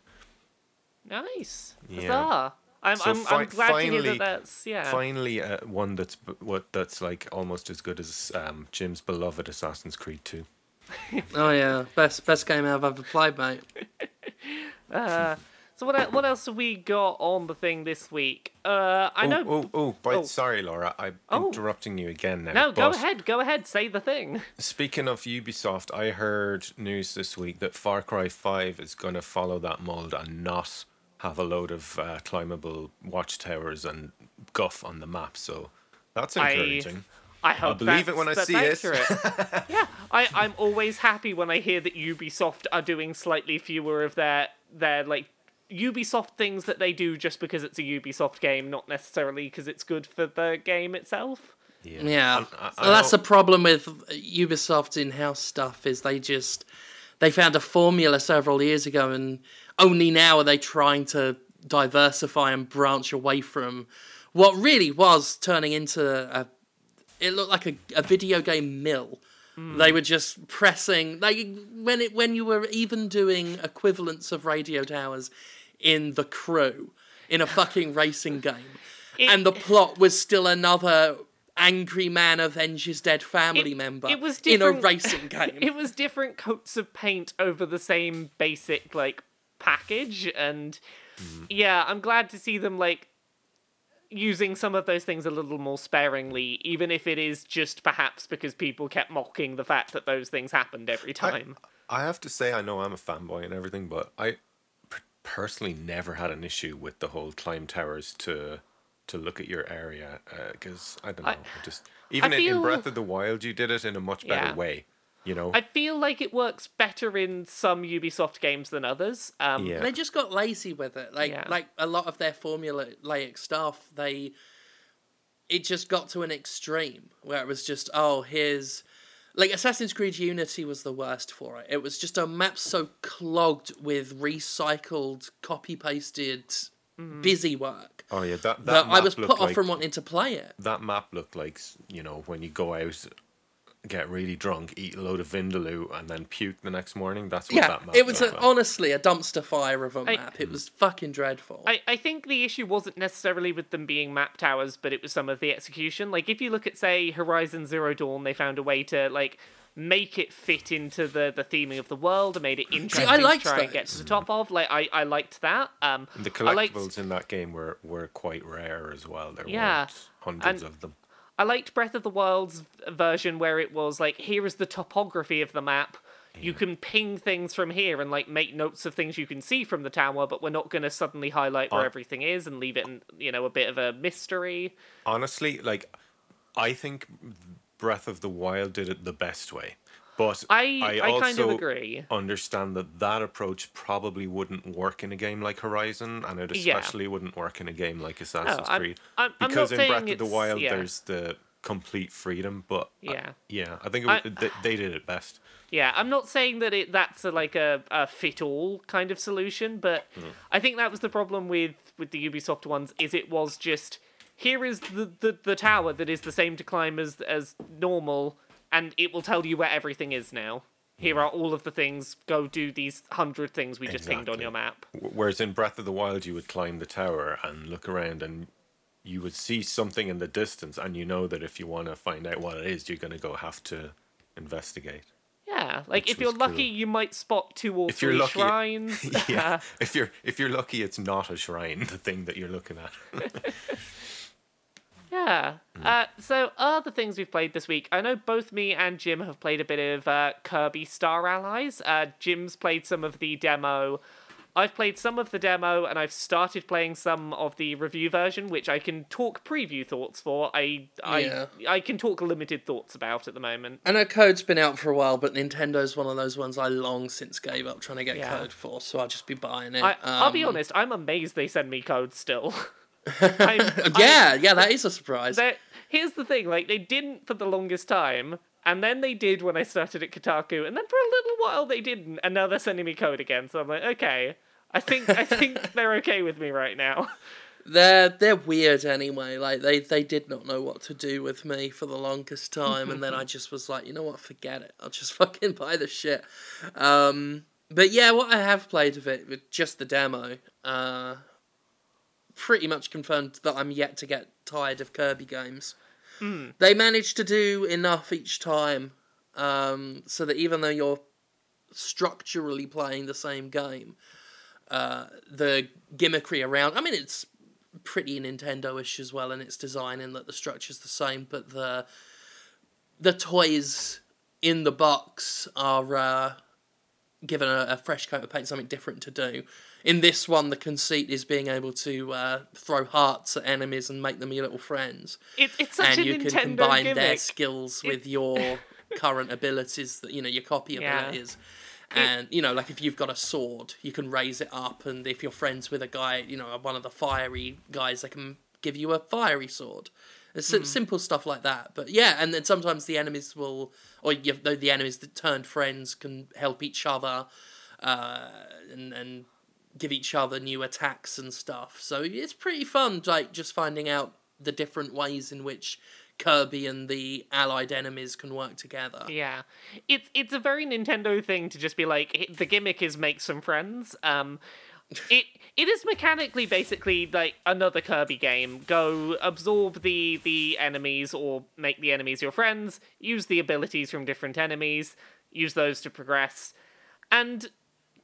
Speaker 2: Nice.
Speaker 3: Yeah.
Speaker 2: Huzzah. I'm
Speaker 3: So
Speaker 2: I'm,
Speaker 3: fi-
Speaker 2: I'm glad to hear
Speaker 3: finally-
Speaker 2: that that's yeah.
Speaker 3: Finally, uh, one that's what that's like almost as good as um, Jim's beloved Assassin's Creed Two. [LAUGHS]
Speaker 1: Oh yeah, best best game I've ever played, mate. [LAUGHS]
Speaker 2: Uh, so what what else have we got on the thing this week? Uh, I
Speaker 3: oh,
Speaker 2: know.
Speaker 3: oh, oh, but
Speaker 2: Oh.
Speaker 3: sorry, Laura, I'm
Speaker 2: Oh.
Speaker 3: interrupting you again now.
Speaker 2: no, go ahead, go ahead, say the thing. [LAUGHS]
Speaker 3: Speaking of Ubisoft, I heard news this week that Far Cry 5 is going to follow that mold and not have a load of uh, climbable watchtowers and guff on the map. So that's encouraging.
Speaker 2: I hope
Speaker 3: believe it
Speaker 2: that's-
Speaker 3: when I see it.
Speaker 2: accurate. [LAUGHS] yeah, I, I'm always happy when I hear that Ubisoft are doing slightly fewer of their their like Ubisoft things that they do just because it's a Ubisoft game, not necessarily because it's good for the game itself.
Speaker 1: Yeah,
Speaker 3: And I- I
Speaker 1: well, that's
Speaker 3: a
Speaker 1: problem with Ubisoft's in-house stuff is they just they found a formula several years ago, and only now are they trying to diversify and branch away from what really was turning into a. It looked like a, a video game mill. Hmm. They were just pressing like when it when you were even doing equivalents of radio towers in the crew in a fucking racing game
Speaker 2: It-
Speaker 1: and the plot was still another angry man avenges dead family
Speaker 2: It-
Speaker 1: member
Speaker 2: it was
Speaker 1: in a racing [LAUGHS] game.
Speaker 2: It was different coats of paint over the same basic like package, and mm-hmm. yeah, I'm glad to see them like using some of those things a little more sparingly, even if it is just perhaps because people kept mocking the fact that those things happened every time.
Speaker 3: I have to say, I know I'm a fanboy and everything, but I personally never had an issue with the whole climb towers to to look at your area because I don't know,
Speaker 2: I-
Speaker 3: I just even in, in Breath of the Wild, you did it in a much better
Speaker 2: Yeah.
Speaker 3: way. You know,
Speaker 2: I feel like it works better in some Ubisoft games than others. Um,
Speaker 3: yeah.
Speaker 1: They just got lazy with it. Like
Speaker 2: Yeah.
Speaker 1: like a lot of their formulaic stuff, they it just got to an extreme where it was just oh here's like Assassin's Creed Unity was the worst for it. It was just a map so clogged with recycled, copy pasted, Mm-hmm. busy work
Speaker 3: Oh yeah, that that
Speaker 1: that I was put off
Speaker 3: like-
Speaker 1: from wanting to play it.
Speaker 3: that map looked like you know when you go out, get really drunk, eat a load of vindaloo, and then puke the next morning. That's what
Speaker 1: Yeah,
Speaker 3: that map
Speaker 1: it was
Speaker 3: looked
Speaker 1: a,
Speaker 3: like.
Speaker 1: honestly a dumpster fire of a
Speaker 2: I-
Speaker 1: map. It was fucking dreadful.
Speaker 2: I, I think the issue wasn't necessarily with them being map towers, but it was some of the execution. Like if you look at say Horizon Zero Dawn, they found a way to like make it fit into the the theming of the world and made it interesting
Speaker 1: liked
Speaker 2: to try and get to the top of. Like I, I liked that. Um
Speaker 3: the
Speaker 2: I liked
Speaker 3: collectibles in that game were were quite rare as well. There
Speaker 2: Yeah,
Speaker 3: weren't hundreds
Speaker 2: and-
Speaker 3: of them.
Speaker 2: I liked Breath of the Wild's version where it was like here is the topography of the map. You can ping things from here and like make notes of things you can see from the tower, but we're not going to suddenly highlight where
Speaker 3: Uh,
Speaker 2: everything is and leave it in you know a bit of a mystery.
Speaker 3: honestly, like I think Breath of the Wild did it the best way. But
Speaker 2: I- I
Speaker 3: also
Speaker 2: kind of agree.
Speaker 3: understand that that approach probably wouldn't work in a game like Horizon, and it
Speaker 2: Yeah.
Speaker 3: especially wouldn't work in a game like Assassin's
Speaker 2: I'm-
Speaker 3: Creed.
Speaker 2: I'm- I'm
Speaker 3: because
Speaker 2: not
Speaker 3: in Breath of the Wild,
Speaker 2: yeah.
Speaker 3: there's the complete freedom. But I-
Speaker 2: Yeah.
Speaker 3: yeah, I think it,
Speaker 2: I-
Speaker 3: they, they did it best.
Speaker 2: Yeah, I'm not saying that it that's a, like a, a fit all kind of solution, but
Speaker 3: Hmm.
Speaker 2: I think that was the problem with with the Ubisoft ones is it was just here is the, the, the tower that is the same to climb as as normal, and it will tell you where everything is now. Here are all of the things. Go do these hundred things we just pinged on
Speaker 3: Exactly.
Speaker 2: your map.
Speaker 3: Whereas in Breath of the Wild, you would climb the tower and look around, and you would see something in the distance, and you know that if you want to find out what it is, you're going to go have to investigate.
Speaker 2: Yeah, like
Speaker 3: Which
Speaker 2: if you're
Speaker 3: was
Speaker 2: lucky,
Speaker 3: cool.
Speaker 2: you might spot two or
Speaker 3: If you're
Speaker 2: three
Speaker 3: lucky- [LAUGHS]
Speaker 2: shrines.
Speaker 3: yeah, [LAUGHS] if you're if you're lucky, it's not a shrine. [LAUGHS] The thing that you're looking at.
Speaker 2: Yeah.
Speaker 3: Hmm.
Speaker 2: Uh, so, other things we've played this week. I know both me and Jim have played a bit of uh, Kirby Star Allies. Uh, Jim's played some of the demo. I've played some of the demo, and I've started playing some of the review version, which I can talk preview thoughts for. I I
Speaker 1: Yeah.
Speaker 2: I can talk limited thoughts about at the moment.
Speaker 1: I know code's been out for a while, but Nintendo's one of those ones I long since gave up trying to get
Speaker 2: Yeah.
Speaker 1: code for, so I'll just be buying it.
Speaker 2: I, I'll be
Speaker 1: Um,
Speaker 2: honest, I'm amazed they send me code still. [LAUGHS] [LAUGHS] [LAUGHS]
Speaker 1: Yeah, yeah, that is a surprise.
Speaker 2: Here's the thing, like they didn't for the longest time, and then they did when I started at Kotaku, and then for a little while they didn't, and now they're sending me code again. So I'm like, okay, I think I think [LAUGHS] they're okay with me right now.
Speaker 1: They're they're weird anyway. Like they they did not know what to do with me for the longest time, and then I just was like, you know what, forget it. I'll just fucking buy the shit. Um, but yeah, what I have played of it with just the demo, uh, pretty much confirmed that I'm yet to get tired of Kirby games. They manage to do enough each time, um, so that even though you're structurally playing the same game, uh, the gimmickry around. I mean, it's pretty Nintendo-ish as well in its design, in that the structure's the same, but the the toys in the box are uh, given a, a fresh coat of paint, something different to do. In this one, the conceit is being able to uh, throw hearts at enemies and make them your little friends,
Speaker 2: It's it's such
Speaker 1: and
Speaker 2: a
Speaker 1: you
Speaker 2: Nintendo
Speaker 1: can combine
Speaker 2: gimmick.
Speaker 1: their skills with your [LAUGHS] current abilities, that you know your copy
Speaker 2: Yeah.
Speaker 1: abilities. And you know, like if you've got a sword, you can raise it up, and if you're friends with a guy, you know, one of the fiery guys, they can give you a fiery sword. It's sim- simple stuff like that. But yeah, and then sometimes the enemies will, or you, the, the enemies that turned friends can help each other, uh, and and give each other new attacks and stuff. So it's pretty fun, like just finding out the different ways in which Kirby and the allied enemies can work together.
Speaker 2: Yeah, it's it's a very Nintendo thing to just be like "Hey, the gimmick is make some friends. Um, it it is mechanically basically like another Kirby game. Go absorb the the enemies or make the enemies your friends. Use the abilities from different enemies. Use those to progress, and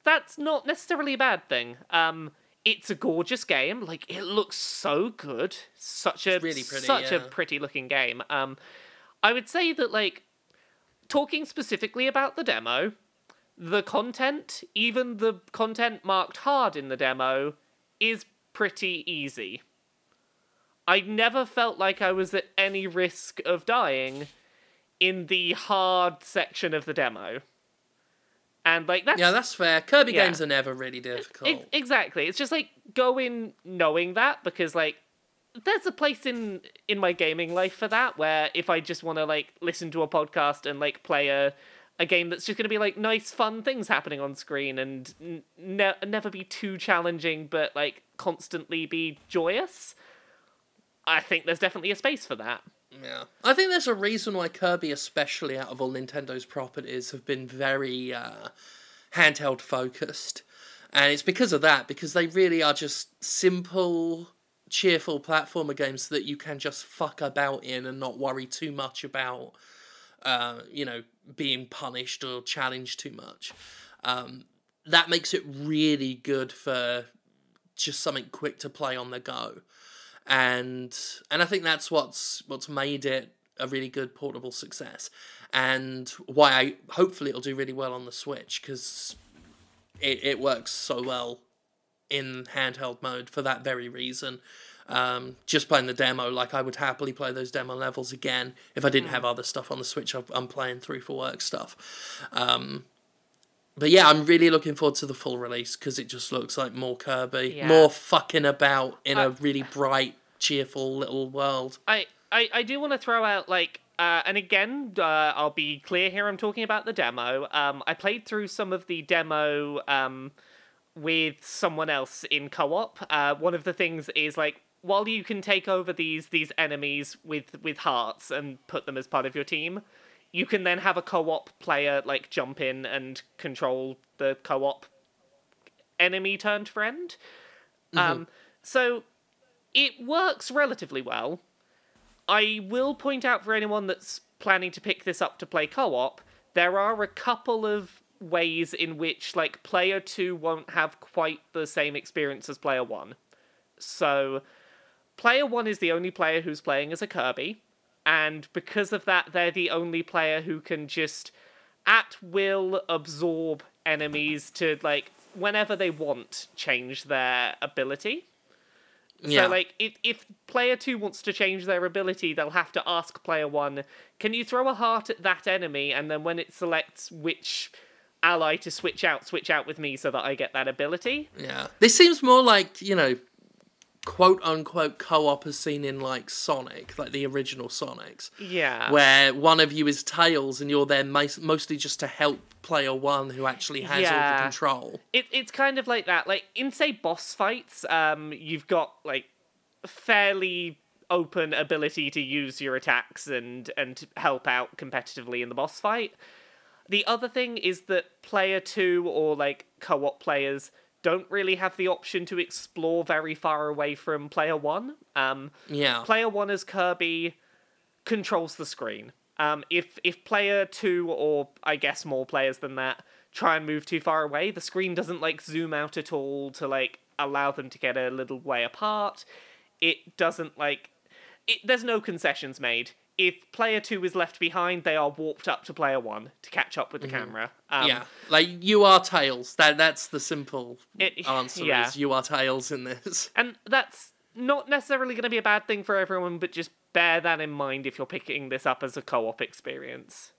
Speaker 2: that's not necessarily a bad thing. Um, it's a gorgeous game. Like it looks so good. Such a
Speaker 1: really pretty,
Speaker 2: such a pretty looking game. Um, I would say that like talking specifically about the demo, the content, even the content marked hard in the demo, is pretty easy. I never felt like I was at any risk of dying in the hard section of the demo. And like that's
Speaker 1: Yeah, that's fair. Kirby
Speaker 2: Yeah.
Speaker 1: games are never really difficult.
Speaker 2: Ex- exactly. It's just like go in knowing that because like there's a place in in my gaming life for that where if I just want to like listen to a podcast and like play a a game that's just going to be like nice fun things happening on screen and ne- never be too challenging but like constantly be joyous. I think there's definitely a space for that.
Speaker 1: Yeah, I think there's a reason why Kirby, especially out of all Nintendo's properties, have been very uh, handheld focused, and it's because of that. Because they really are just simple, cheerful platformer games that you can just fuck about in and not worry too much about, uh, you know, being punished or challenged too much. Um, that makes it really good for just something quick to play on the go and and I think that's what's what's made it a really good portable success, and why I hopefully it'll do really well on the Switch because it it works so well in handheld mode for that very reason. Um, just playing the demo, like I would happily play those demo levels again if I didn't have other stuff on the Switch. I'm- I'm playing through for work stuff. Um, but yeah, I'm really looking forward to the full release because it just looks like more Kirby,
Speaker 2: Yeah.
Speaker 1: more fucking about in
Speaker 2: I-
Speaker 1: a really bright, cheerful little world.
Speaker 2: I, I, I do want to throw out like uh, and again uh, I'll be clear here I'm talking about the demo um, I played through some of the demo um, with someone else in co-op uh, one of the things is like while you can take over these these enemies with with hearts and put them as part of your team, you can then have a co-op player like jump in and control the co-op enemy turned friend. Um, so it works relatively well. I will point out for anyone that's planning to pick this up to play co-op, there are a couple of ways in which like player 2 won't have quite the same experience as player 1. So player 1 is the only player who's playing as a Kirby, and because of that they're the only player who can just at will absorb enemies to like whenever they want change their ability.
Speaker 1: Yeah.
Speaker 2: So like if if player 2 wants to change their ability, they'll have to ask player 1, "Can you throw a heart at that enemy?" and then when it selects which ally to switch out, switch out with me so that I get that ability.
Speaker 1: Yeah. This seems more like, you know, quote unquote co op as seen in like Sonic, like the original Sonics.
Speaker 2: Yeah.
Speaker 1: Where one of you is Tails and you're there mostly just to help player one who actually has all the control.
Speaker 2: it, it's kind of like that. Like in say boss fights, um, you've got like fairly open ability to use your attacks and and help out competitively in the boss fight. The other thing is that player two or like co-op players don't really have the option to explore very far away from player one. Um,
Speaker 1: Yeah.
Speaker 2: player one as Kirby controls the screen. Um, if if player two or I guess more players than that try and move too far away, the screen doesn't like zoom out at all to like allow them to get a little way apart. It doesn't like it, there's no concessions made. If player two is left behind, they are warped up to player one to catch up with the camera. Um,
Speaker 1: yeah. Like you are Tails. That that's the simple
Speaker 2: It- [LAUGHS]
Speaker 1: answer
Speaker 2: yeah.
Speaker 1: is you are Tails in this. [LAUGHS]
Speaker 2: And that's not necessarily going to be a bad thing for everyone, but just bear that in mind if you're picking this up as a co-op experience.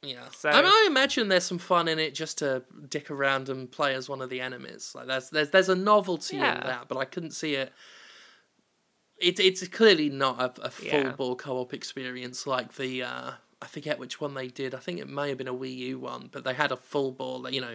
Speaker 1: Yeah.
Speaker 2: So-
Speaker 1: I, mean, I imagine there's some fun in it just to dick around and play as one of the enemies. Like there's there's there's a novelty
Speaker 2: Yeah.
Speaker 1: in that, but I couldn't see it. It it's clearly not a, a full
Speaker 2: Yeah.
Speaker 1: ball co-op experience like the uh, I forget which one they did. I think it may have been a Wii U one, but they had a full ball, you know,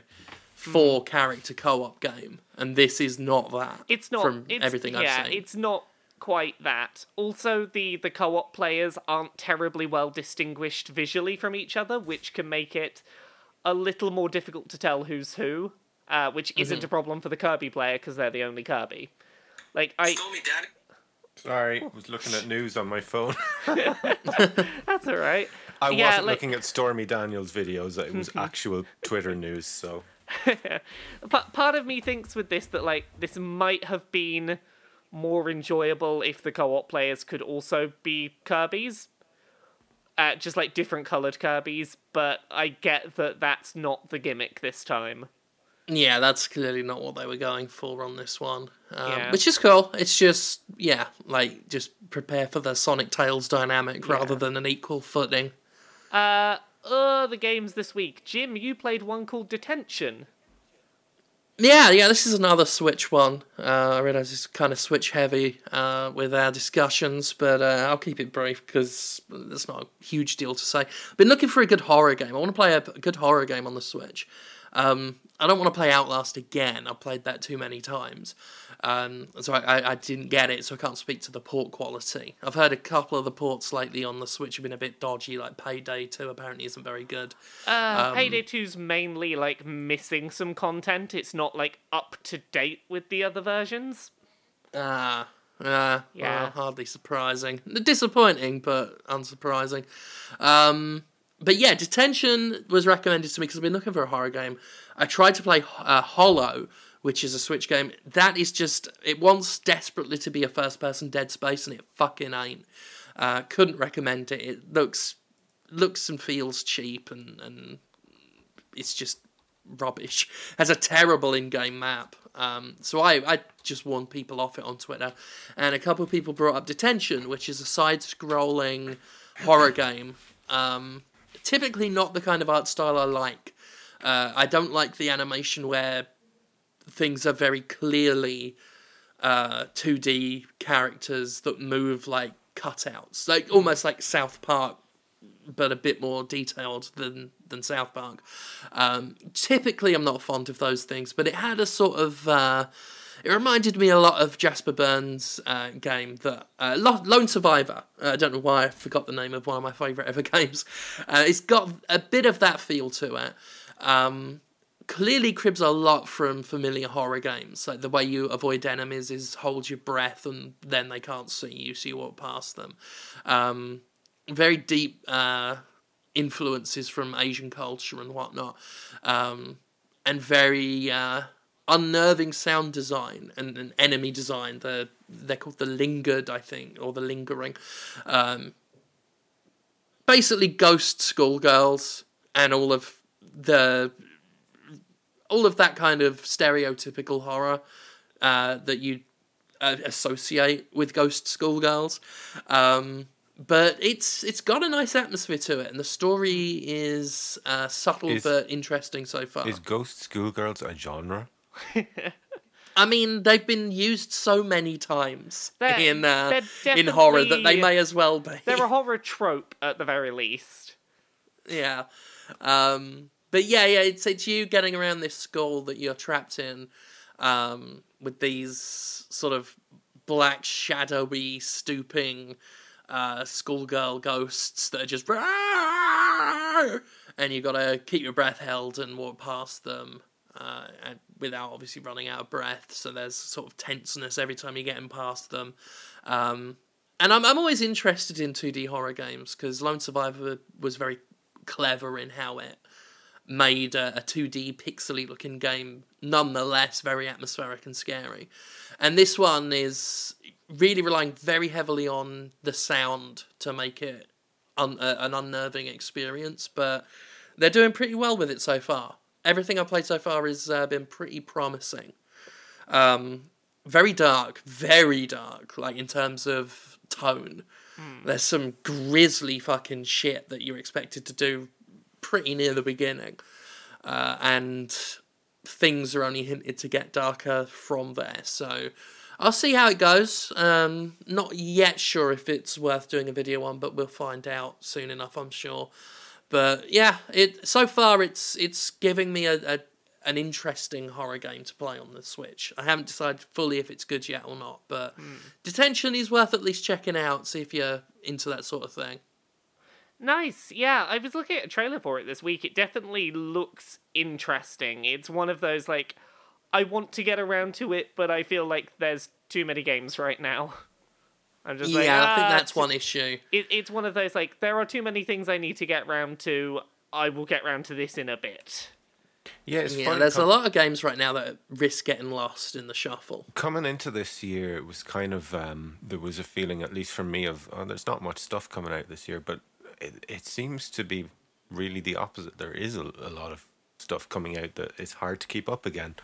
Speaker 1: four character co-op game, and this is not that.
Speaker 2: It's not
Speaker 1: from
Speaker 2: it's,
Speaker 1: everything
Speaker 2: yeah,
Speaker 1: I've seen.
Speaker 2: it's not quite that. Also, the the co-op players aren't terribly well distinguished visually from each other, which can make it a little more difficult to tell who's who. Uh, which
Speaker 1: Mm-hmm.
Speaker 2: isn't a problem for the Kirby player because they're the only Kirby. Like I,
Speaker 4: Stormy Daddy.
Speaker 3: Sorry, I was looking at news on my phone. [LAUGHS]
Speaker 2: that's all right.
Speaker 3: I
Speaker 2: Yeah,
Speaker 3: wasn't
Speaker 2: like-
Speaker 3: looking at Stormy Daniels' videos. It was actual Twitter news. So [LAUGHS]
Speaker 2: part of me thinks with this that like this might have been more enjoyable if the co-op players could also be Kirby's, uh, just like different colored Kirby's. But I get that that's not the gimmick this time.
Speaker 1: Yeah, that's clearly not what they were going for on this one. Um,
Speaker 2: Yeah.
Speaker 1: Which is cool. It's just, yeah, like, just prepare for the Sonic Tails dynamic rather than an equal footing.
Speaker 2: Uh, other games this week. Jim, you played one called Detention.
Speaker 1: Yeah, yeah, this is another Switch one. Uh, I realise it's kind of Switch heavy uh, with our discussions, but uh, I'll keep it brief because there's not a huge deal to say. Been looking for a good horror game. I want to play a, a good horror game on the Switch. Um, I don't want to play Outlast again. I've played that too many times. Um, so I, I, didn't get it, so I can't speak to the port quality. I've heard a couple of the ports lately on the Switch have been a bit dodgy, like Payday 2 apparently isn't very good.
Speaker 2: Uh, Payday 2's mainly like missing some content. It's not like up to date with the other versions.
Speaker 1: Ah, uh,
Speaker 2: Yeah.
Speaker 1: well, hardly surprising. Disappointing, but unsurprising. Um, but yeah, Detention was recommended to me because I've been looking for a horror game. I tried to play uh, Hollow, which is a Switch game. That is just it wants desperately to be a first-person Dead Space, and it fucking ain't. Uh, couldn't recommend it. It looks looks and feels cheap, and and it's just rubbish. [LAUGHS] Has a terrible in-game map. Um, so I, I just warned people off it on Twitter, and a couple of people brought up Detention, which is a side-scrolling horror game. Um, typically not the kind of art style I like. Uh, I don't like the animation where things are very clearly uh, 2D characters that move like cutouts, like almost like South Park but a bit more detailed than than South Park. Um, typically, I'm not fond of those things, but it had a sort of uh, It reminded me a lot of Jasper Byrne's uh, game that uh, Lone Survivor. Uh, I don't know why I forgot the name of one of my favourite ever [LAUGHS] games. Uh, it's got a bit of that feel to it. Um, clearly cribs a lot from familiar horror games. Like the way you avoid enemies is hold your breath and then they can't see you, so you walk past them. Um, very deep uh, influences from Asian culture and whatnot, um, and very uh, unnerving sound design and, and enemy design. The they're called the lingered, I think, or the lingering. Um, basically, ghost schoolgirls and all of the all of that kind of stereotypical horror uh, that you uh, associate with ghost schoolgirls. Um, but it's it's got a nice atmosphere to it, and the story is uh, subtle is, but interesting so far.
Speaker 3: Is ghost schoolgirls a genre? [LAUGHS]
Speaker 1: I mean, they've been used so many times they're, in uh, in horror that they may as well be.
Speaker 2: They're a [LAUGHS] horror trope at the very least.
Speaker 1: Yeah, um, but yeah, yeah, it's it's you getting around this school that you're trapped in, um, with these sort of black shadowy stooping uh, schoolgirl ghosts that are just [LAUGHS] and you got to keep your breath held and walk past them uh, without obviously running out of breath. So there's sort of tenseness every time you're getting past them. Um, and I'm I'm always interested in 2D horror games because Lone Survivor was very clever in how it made a, a 2D pixely looking game nonetheless very atmospheric and scary. And this one is really relying very heavily on the sound to make it un- uh, an unnerving experience, but they're doing pretty well with it so far. Everything I've played so far has uh, been pretty promising. Um, very dark, very dark, like in terms of tone. Mm. There's some grisly fucking shit that you're expected to do pretty near the beginning. Uh, and things are only hinted to get darker from there. So I'll see how it goes. Um, not yet sure if it's worth doing a video on, but we'll find out soon enough, I'm sure. But yeah, it so far it's it's giving me a, a an interesting horror game to play on the Switch. I haven't decided fully if it's good yet or not, but mm. Detention is worth at least checking out. See if you're into that sort of thing.
Speaker 2: Nice. Yeah, I was looking at a trailer for it this week. It definitely looks interesting. It's one of those like I want to get around to it, but I feel like there's too many games right now. [LAUGHS]
Speaker 1: I'm just yeah, like, ah, I think ah, that's one issue.
Speaker 2: It, it's one of those like there are too many things I need to get round to. I will get round to this in a bit.
Speaker 3: Yeah, it's
Speaker 1: yeah. There's com- a lot of games right now that risk getting lost in the shuffle.
Speaker 3: Coming into this year, it was kind of um, there was a feeling, at least for me, of oh, there's not much stuff coming out this year, but it, it seems to be really the opposite. There is a, a lot of stuff coming out that it's hard to keep up again.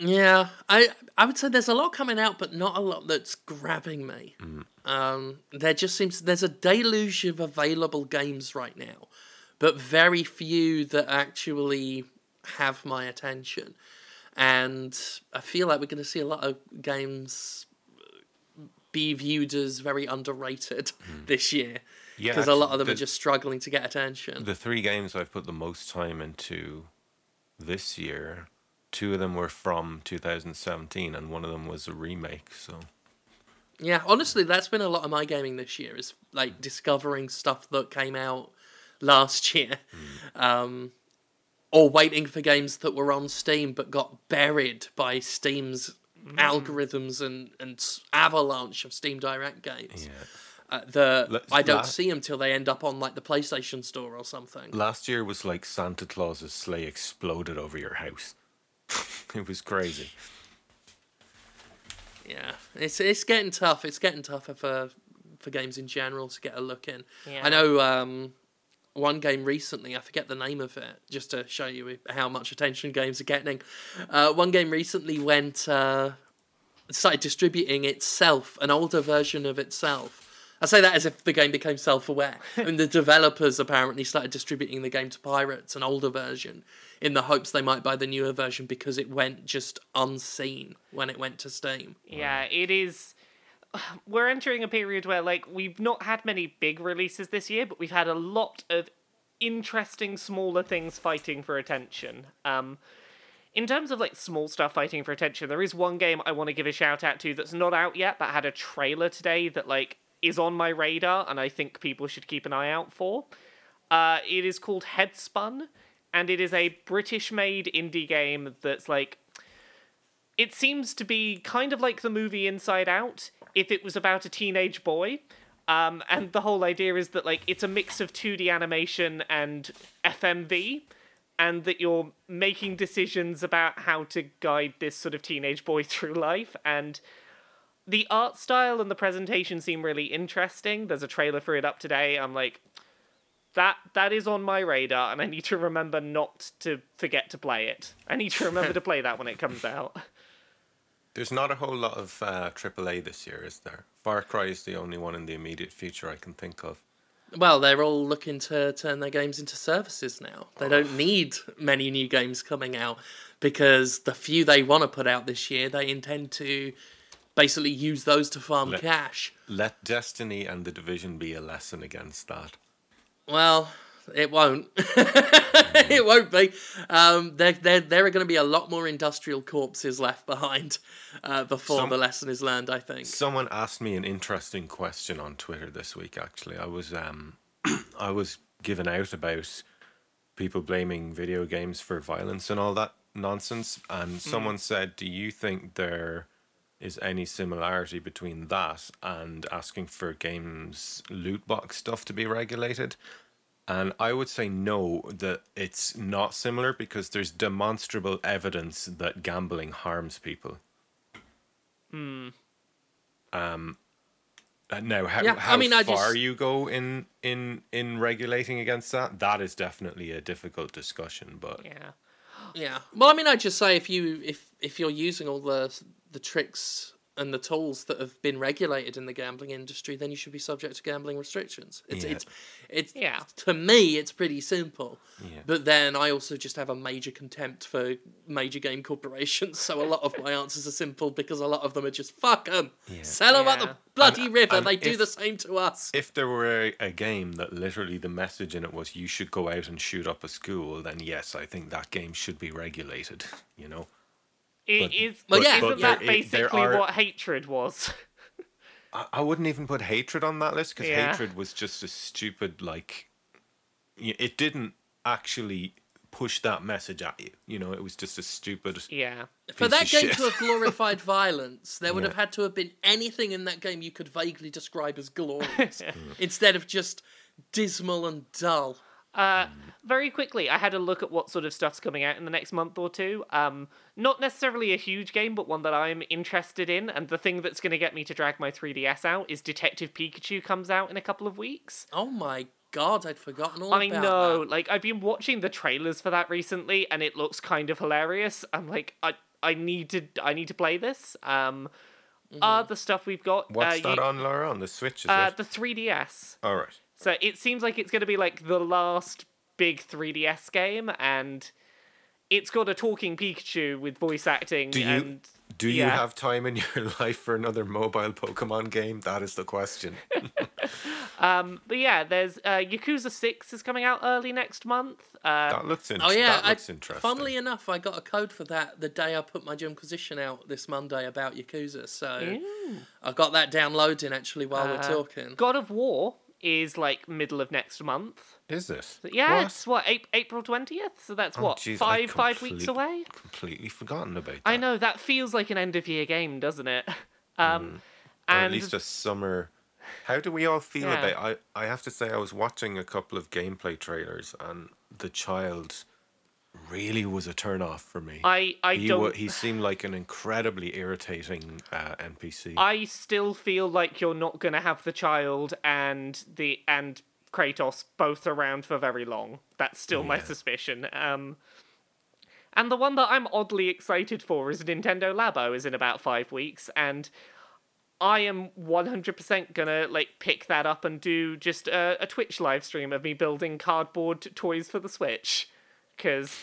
Speaker 1: Yeah, I I would say there's a lot coming out, but not a lot that's grabbing me. Mm. Um, there just seems there's a deluge of available games right now, but very few that actually have my attention, and I feel like we're going to see a lot of games be viewed as very underrated mm. [LAUGHS] this year. Yeah, because a lot of them the, are just struggling to get attention.
Speaker 3: The three games I've put the most time into this year, two of them were from 2017, and one of them was a remake. So.
Speaker 1: Yeah, honestly, that's been a lot of my gaming this year. Is like discovering stuff that came out last year, mm. um, or waiting for games that were on Steam but got buried by Steam's mm. algorithms and and avalanche of Steam Direct games. Yeah. Uh, the I don't see them till they end up on like the PlayStation Store or something.
Speaker 3: Last year was like Santa Claus's sleigh exploded over your house. [LAUGHS] it was crazy.
Speaker 1: Yeah, it's it's getting tough. It's getting tougher for for games in general to get a look in. Yeah. I know um, one game recently. I forget the name of it, just to show you how much attention games are getting. Uh, one game recently went uh, started distributing itself, an older version of itself I say that as if the game became self-aware, [LAUGHS] and the developers apparently started distributing the game to pirates, an older version, in the hopes they might buy the newer version because it went just unseen when it went to Steam.
Speaker 2: Yeah, it is. [SIGHS] We're entering a period where, like, we've not had many big releases this year, but we've had a lot of interesting smaller things fighting for attention. Um, in terms of like small stuff fighting for attention, there is one game I want to give a shout out to that's not out yet, but had a trailer today that like is on my radar, and I think people should keep an eye out for. Uh, it is called Headspun, and it is a British-made indie game that's like. It seems to be kind of like the movie Inside Out if it was about a teenage boy. Um, and the whole idea is that like it's a mix of 2D animation and FMV, and that you're making decisions about how to guide this sort of teenage boy [LAUGHS] through life. And the art style and the presentation seem really interesting. There's a trailer for it up today. I'm like, that that is on my radar, and I need to remember not to forget to play it. I need to remember to [LAUGHS] play that when it comes out.
Speaker 3: There's not a whole lot of uh, AAA this year, is there? Far Cry is the only one in the immediate future I can think of.
Speaker 1: Well, they're all looking to turn their games into services now. They don't need many new games coming out because the few they want to put out this year, they intend to basically use those to farm
Speaker 3: Let-
Speaker 1: cash.
Speaker 3: Let Destiny and The Division be a lesson against that.
Speaker 1: Well, it won't. [LAUGHS] it won't be. Um, there, there, there are going to be a lot more industrial corpses left behind uh, before
Speaker 3: Some-
Speaker 1: the lesson is learned. I think.
Speaker 3: Someone asked me an interesting question on Twitter this week. Actually, I was um, [CLEARS THROAT] I was given out about people blaming video games for violence and all that nonsense, and someone said, "Do you think there is any similarity between that and asking for games loot box stuff to be regulated?" And I would say no, that it's not similar because there's demonstrable evidence that gambling harms people. Um. uh, now, how,
Speaker 1: Yeah, I
Speaker 3: how
Speaker 1: mean, I
Speaker 3: far
Speaker 1: just-
Speaker 3: you go in in in regulating against that, that is definitely a difficult discussion. But
Speaker 2: Yeah.
Speaker 1: Yeah. Well, I mean, I'd just say if you if if you're using all the the tricks and the tools that have been regulated in the gambling industry, then you should be subject to gambling restrictions. It's
Speaker 3: Yeah.
Speaker 1: it's it's
Speaker 2: Yeah.
Speaker 1: to me it's pretty simple.
Speaker 3: Yeah.
Speaker 1: But then I also just have a major contempt for major game corporations, so a lot of my answers are simple because a lot of them are just fuck them, sell them at the bloody
Speaker 3: And-
Speaker 1: river.
Speaker 3: and
Speaker 1: they do the same to us.
Speaker 3: if there were a, a game that literally the message in it was you should go out and shoot up a school, then yes, I think that game should be regulated. You know.
Speaker 2: It
Speaker 3: But-
Speaker 2: is.
Speaker 1: Well,
Speaker 2: but
Speaker 1: yeah,
Speaker 2: isn't
Speaker 1: yeah.
Speaker 2: that
Speaker 3: there- it-
Speaker 2: basically
Speaker 3: are-
Speaker 2: what hatred was? [LAUGHS]
Speaker 3: I, I wouldn't even put hatred on that list because
Speaker 2: Yeah.
Speaker 3: hatred was just a stupid like. It didn't actually push that message at you. You know, it was just a stupid.
Speaker 2: yeah.
Speaker 1: For that
Speaker 3: of
Speaker 1: game
Speaker 3: shit.
Speaker 1: to have [LAUGHS] glorified violence, there would
Speaker 3: Yeah.
Speaker 1: have had to have been anything in that game you could vaguely describe as glorious, [LAUGHS] mm. instead of just dismal and dull.
Speaker 2: Uh, very quickly, I had a look at what sort of stuff's coming out in the next month or two. Um, not necessarily a huge game, but one that I'm interested in. And the thing that's going to get me to drag my 3DS out is Detective Pikachu comes out in a couple of weeks.
Speaker 1: Oh my god, I'd forgotten all that.
Speaker 2: I
Speaker 1: about
Speaker 2: know,
Speaker 1: that.
Speaker 2: like I've been watching the trailers for that recently, and it looks kind of hilarious. I'm like, I I need to I need to play this. Um,
Speaker 1: Mm-hmm.
Speaker 2: other stuff we've got.
Speaker 3: What's
Speaker 2: uh,
Speaker 3: that
Speaker 2: you-
Speaker 3: on, Laura? On the Switch, is
Speaker 2: Uh,
Speaker 3: it?
Speaker 2: the 3DS.
Speaker 3: All right.
Speaker 2: So it seems like it's going to be like the last big 3DS game, and it's got a talking Pikachu with voice acting.
Speaker 3: Do you
Speaker 2: and
Speaker 3: do you
Speaker 2: yeah.
Speaker 3: have time in your [LAUGHS] life for another mobile Pokemon game? That is the question. [LAUGHS]
Speaker 2: but yeah, there's uh, Yakuza Six is coming out early next month. Uh,
Speaker 3: That looks in-
Speaker 1: Oh yeah,
Speaker 3: that
Speaker 1: I,
Speaker 3: looks interesting.
Speaker 1: funnily enough, I got a code for that the day I put my Jimquisition out this Monday about Yakuza. So I got that downloading actually while we're
Speaker 2: uh,
Speaker 1: talking.
Speaker 2: God of War is like middle of next month.
Speaker 3: Is this?
Speaker 2: Yeah,
Speaker 3: What?
Speaker 2: it's what Ap- April twentieth. So that's
Speaker 3: Oh,
Speaker 2: what
Speaker 3: jeez, I
Speaker 2: five five weeks away.
Speaker 3: Completely forgotten about that.
Speaker 2: I know that feels like an end of year game, doesn't it? [LAUGHS] Um,
Speaker 3: or
Speaker 2: and
Speaker 3: at least a summer. How do we all feel
Speaker 2: Yeah.
Speaker 3: about? I I have to say I was watching a couple of gameplay trailers and the child really was a turn off for me.
Speaker 2: I I
Speaker 3: he
Speaker 2: don't.
Speaker 3: wa- he seemed like an incredibly irritating uh, NPC.
Speaker 2: I still feel like you're not gonna have the child and the and Kratos both around for very long. That's still my suspicion. Um, and the one that I'm oddly excited for is Nintendo Labo is in about five weeks, and I am 100% gonna like pick that up and do just a, a Twitch live stream of me building cardboard toys for the Switch, because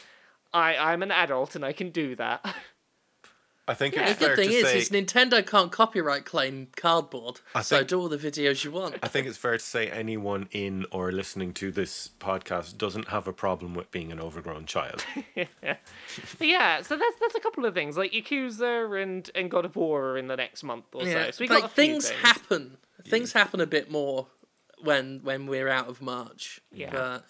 Speaker 2: I I'm an adult and I can do that. [LAUGHS]
Speaker 3: I think
Speaker 2: Yeah.
Speaker 3: it's
Speaker 1: The
Speaker 3: fair
Speaker 1: good thing
Speaker 3: to
Speaker 1: is,
Speaker 3: say.
Speaker 1: is Nintendo can't copyright claim cardboard,
Speaker 3: I
Speaker 1: so
Speaker 3: think-
Speaker 1: do all the videos you want.
Speaker 3: I think it's fair to say anyone in or listening to this podcast doesn't have a problem with being an overgrown child. [LAUGHS]
Speaker 2: But yeah, so that's that's a couple of things like Yakuza and and God of War are in the next month or
Speaker 1: Yeah,
Speaker 2: so. So we
Speaker 1: like
Speaker 2: got
Speaker 1: things
Speaker 2: things.
Speaker 1: happen. Things happen a bit more when when we're out of March.
Speaker 2: Yeah.
Speaker 1: But,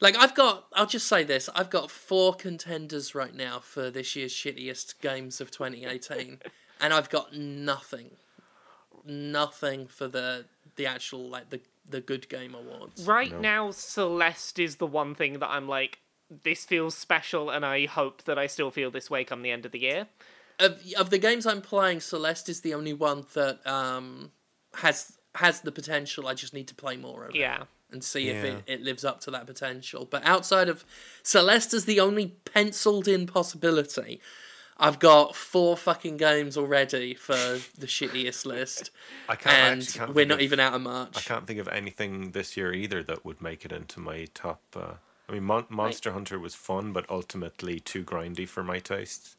Speaker 1: like I've got, I'll just say this: I've got four contenders right now for this year's shittiest games of 2018, [LAUGHS] and I've got nothing, nothing for the the actual like the the good game awards.
Speaker 2: Right now, Celeste is the one thing that I'm like, this feels special, and I hope that I still feel this way come the end of the year.
Speaker 1: Of of the games I'm playing, Celeste is the only one that um has has the potential. I just need to play more of it.
Speaker 2: Yeah.
Speaker 1: and see if it, it lives up to that potential. But outside of Celeste is the only penciled in possibility. I've got four fucking games already for the shittiest list, [LAUGHS]
Speaker 3: I can't
Speaker 1: and
Speaker 3: actually can't
Speaker 1: we're
Speaker 3: think
Speaker 1: not
Speaker 3: of-
Speaker 1: even out of March.
Speaker 3: I can't think of anything this year either that would make it into my top. Uh, I mean, Mon- Monster Hunter was fun, but ultimately too grindy for my tastes.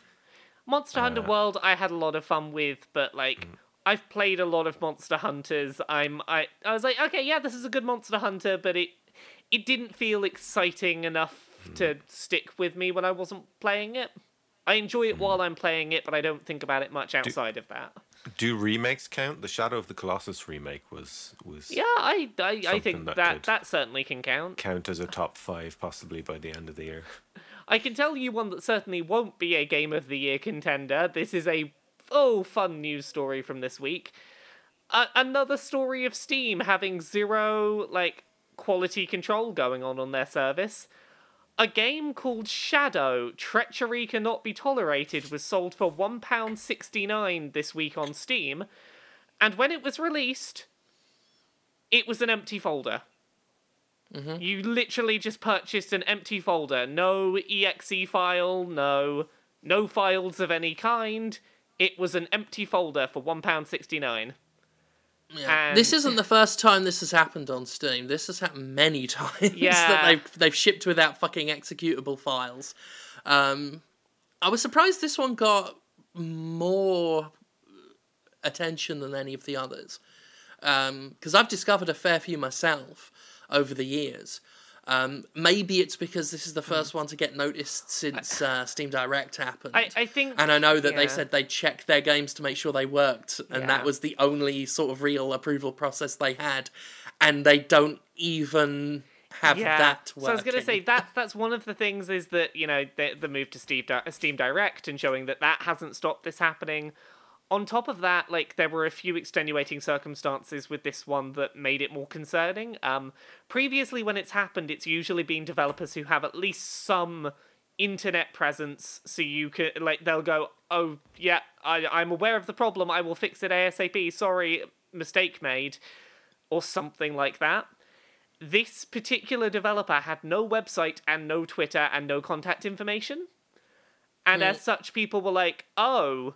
Speaker 2: Monster Hunter
Speaker 3: Uh,
Speaker 2: World, I had a lot of fun with, but like.
Speaker 3: Mm.
Speaker 2: I've played a lot of Monster Hunters. I'm I I was like, okay, yeah, this is a good Monster Hunter, but it it didn't feel exciting enough
Speaker 3: Mm.
Speaker 2: to stick with me when I wasn't playing it. I enjoy
Speaker 3: Mm.
Speaker 2: it while I'm playing it, but I don't think about it much outside of that.
Speaker 3: Do remakes count? The Shadow of the Colossus remake was was
Speaker 2: Yeah, I I, I think
Speaker 3: that
Speaker 2: that that certainly can count.
Speaker 3: count as a top five possibly by the end of the year. [LAUGHS]
Speaker 2: I can tell you one that certainly won't be a Game of the Year contender. This is a oh fun news story from this week. A another story of Steam having zero like quality control going on on their service. A game called Shadow Treachery Cannot Be Tolerated was sold for £1.69 this week on Steam, and when it was released, it was an empty folder. Mm-hmm. You literally just purchased an empty folder. No exe file, no no files of any kind. It was an empty folder for £1.69.
Speaker 1: Yeah.
Speaker 2: and-
Speaker 1: This isn't the first time this has happened on Steam. This has happened many [LAUGHS] times
Speaker 2: Yeah.
Speaker 1: that they've they've shipped without fucking executable files. Um, I was surprised this one got more attention than any of the others because I've discovered a fair few myself over the years. Um, maybe it's because this is the first one to get noticed since uh, Steam Direct happened.
Speaker 2: I, I think.
Speaker 1: And I know that they said they checked their games to make sure they worked, and
Speaker 2: Yeah.
Speaker 1: that was the only sort of real approval process they had. And they don't even have that working.
Speaker 2: So I was going to say that's that's one of the things is that you know the the move to Steam Direct and showing that that hasn't stopped this happening. On top of that, like there were a few extenuating circumstances with this one that made it more concerning. Um, previously, when it's happened, it's usually been developers who have at least some internet presence, so you can like they'll go, oh yeah, I I'm aware of the problem. I will fix it asap. Sorry, mistake made, or something like that this particular developer had no website and no Twitter and no contact information. And as such, people were like, oh,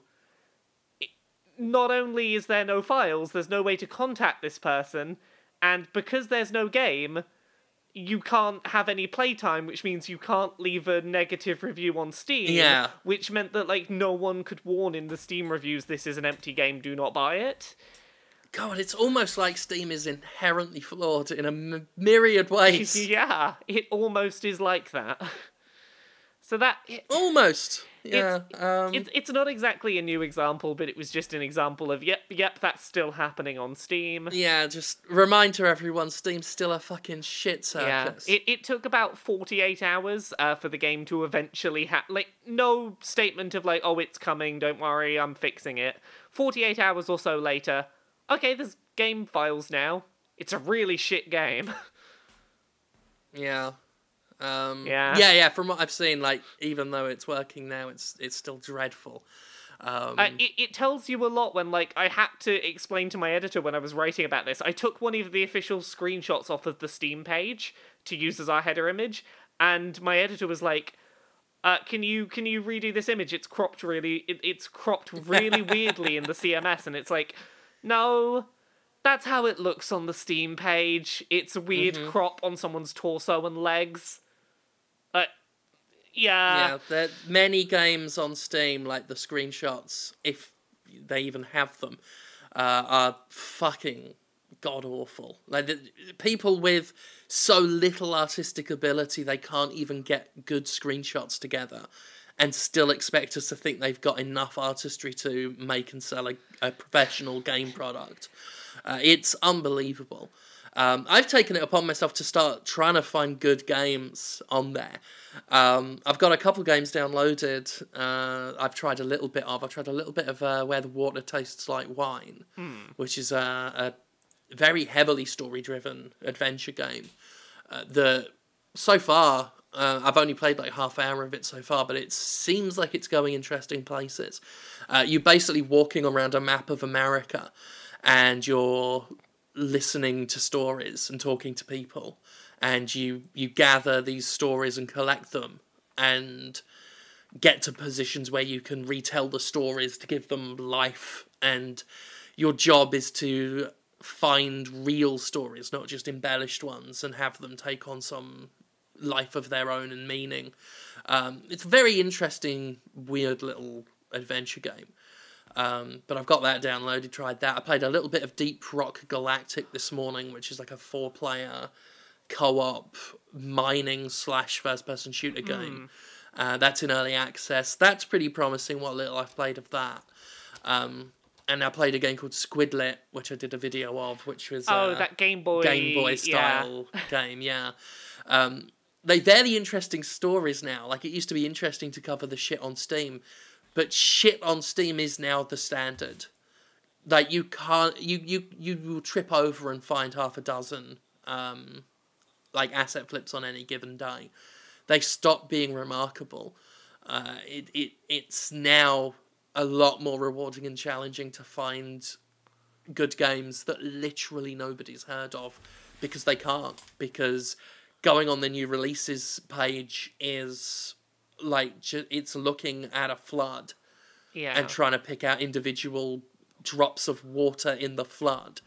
Speaker 2: not only is there no files, there's no way to contact this person, and because there's no game, you can't have any playtime, which means you can't leave a negative review on Steam.
Speaker 1: Yeah.
Speaker 2: Which meant that, like, no one could warn in the Steam reviews this is an empty game, do not buy it.
Speaker 1: God, it's almost like Steam is inherently flawed in a m- myriad ways. [LAUGHS]
Speaker 2: yeah, it almost is like that. So that it,
Speaker 1: Almost. Yeah. um,
Speaker 2: it's it's not exactly a new example, but it was just an example of yep, yep, that's still happening on Steam.
Speaker 1: yeah, just remind to everyone Steam's still a fucking shit circus.
Speaker 2: Yeah, it, it took about 48 hours uh, for the game to eventually have, like, no statement of, like, oh, it's coming, don't worry, I'm fixing it. 48 hours or so later, okay, there's game files now. It's a really shit game. [LAUGHS]
Speaker 1: Yeah. Um,
Speaker 2: Yeah.
Speaker 1: Yeah, yeah. From what I've seen, like even though it's working now, it's it's still dreadful. Um,
Speaker 2: Uh, it, it tells you a lot when, like, I had to explain to my editor when I was writing about this. I took one of the official screenshots off of the Steam page to use as our header image, and my editor was like, uh, "Can you can you redo this image? It's cropped really. It, it's cropped really [LAUGHS] weirdly in the CMS." And it's like, no, that's how it looks on the Steam page. It's a weird crop on someone's torso and legs. Uh, Yeah.
Speaker 1: Yeah, there many games on Steam, like the screenshots, if they even have them, uh, are fucking god awful. Like the, people with so little artistic ability, they can't even get good screenshots together, and still expect us to think they've got enough artistry to make and sell a, a professional game product. Uh, it's unbelievable. Um, I've taken it upon myself to start trying to find good games on there. Um, I've got a couple games downloaded. Uh, I've tried a little bit of. I've tried a little bit of uh, Where the Water Tastes Like Wine, which is a, a very heavily story-driven adventure game. Uh, the so far, uh, I've only played like half hour of it so far, but it seems like it's going interesting places. Uh, you're basically walking around a map of America, and you're listening to stories and talking to people. And you you gather these stories and collect them and get to positions where you can retell the stories to give them life. And your job is to find real stories not just embellished ones and have them take on some life of their own and meaning. Um, it's a very interesting weird little adventure game um, but I've got that downloaded, tried that. I played a little bit of Deep Rock Galactic this morning, which is like a four player co op mining slash first person shooter game. Uh, that's in early access. That's pretty promising, what little I've played of that. Um, and I played a game called Squidlet, which I did a video of, which was
Speaker 2: Oh,
Speaker 1: uh,
Speaker 2: that Game Boy.
Speaker 1: Game Boy
Speaker 2: yeah.
Speaker 1: style [LAUGHS] game, yeah. Um, they they're the interesting stories now. Like it used to be interesting to cover the shit on Steam, but shit on Steam is now the standard. Like you can't you you you will trip over and find half a dozen um, like asset flips on any given day. They stop being remarkable. Uh, it, it it's now a lot more rewarding and challenging to find good games that literally nobody's heard of because they can't because going on the new releases page is like it's looking at a flood
Speaker 2: Yeah.
Speaker 1: and trying to pick out individual drops of water in the flood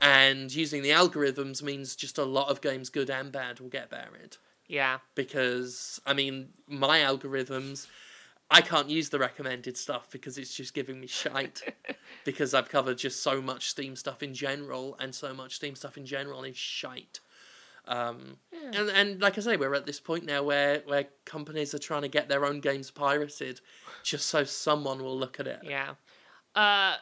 Speaker 1: and using the algorithms means just a lot of games good and bad will get buried
Speaker 2: yeah.
Speaker 1: because I mean my algorithms I can't use the recommended stuff because it's just giving me shite [LAUGHS] because I've covered just so much Steam stuff in general and so much Steam stuff in general is shite. Um, and and like I say, we're at this point now where where companies are trying to get their own games pirated, just so someone will look at it.
Speaker 2: Yeah. Uh,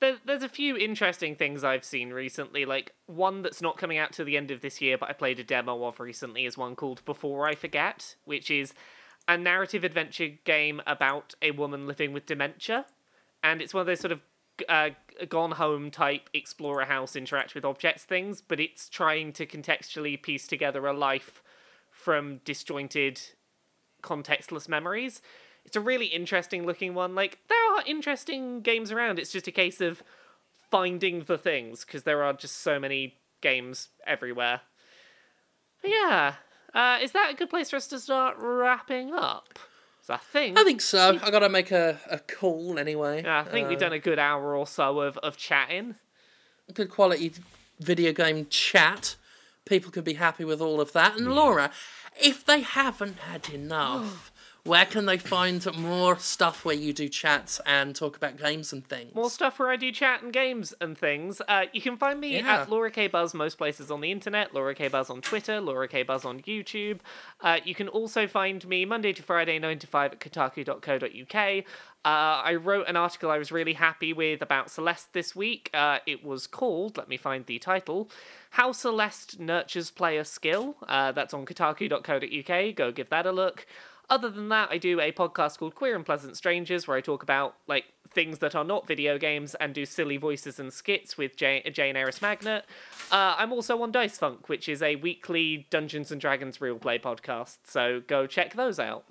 Speaker 2: there, there's a few interesting things I've seen recently. Like, one that's not coming out to the end of this year, but I played a demo of recently, is one called Before I Forget, which is a narrative adventure game about a woman living with dementia. And it's one of those sort of uh, gone home type explore a house, interact with objects things, but it's trying to contextually piece together a life from disjointed contextless memories. It's a really interesting looking one. Like there are interesting games around. It's just a case of finding the things because there are just so many games everywhere. But yeah, uh, is that a good place for us to start wrapping up? 'Cause I think
Speaker 1: I think so. I gotta make a, a call anyway.
Speaker 2: yeah, I think we've
Speaker 1: Uh,
Speaker 2: done a good hour or so of, of chatting.
Speaker 1: good quality video game chat. People can be happy with all of that. And Laura, if they haven't had enough, [GASPS] [SIGHS] where can they find more stuff where you do chats and talk about games and things?
Speaker 2: More stuff where I do chat and games and things. Uh, you can find me
Speaker 1: Yeah.
Speaker 2: at Laura K Buzz most places on the internet, Laura K Buzz on Twitter, Laura K Buzz on YouTube. Uh, you can also find me Monday to Friday, 9 to 5 at kotaku.co.uk. Uh, I wrote an article I was really happy with about Celeste this week. Uh, it was called, let me find the title, How Celeste Nurtures Player Skill. Uh, that's on kotaku.co.uk. Go give that a look. Other than that, I do a podcast called Queer and Pleasant Strangers where I talk about like things that are not video games and do silly voices and skits with Jane, Jane Eris Magnet. Uh, I'm also on Dice Funk, which is a weekly Dungeons and Dragons real play podcast. So go check those out.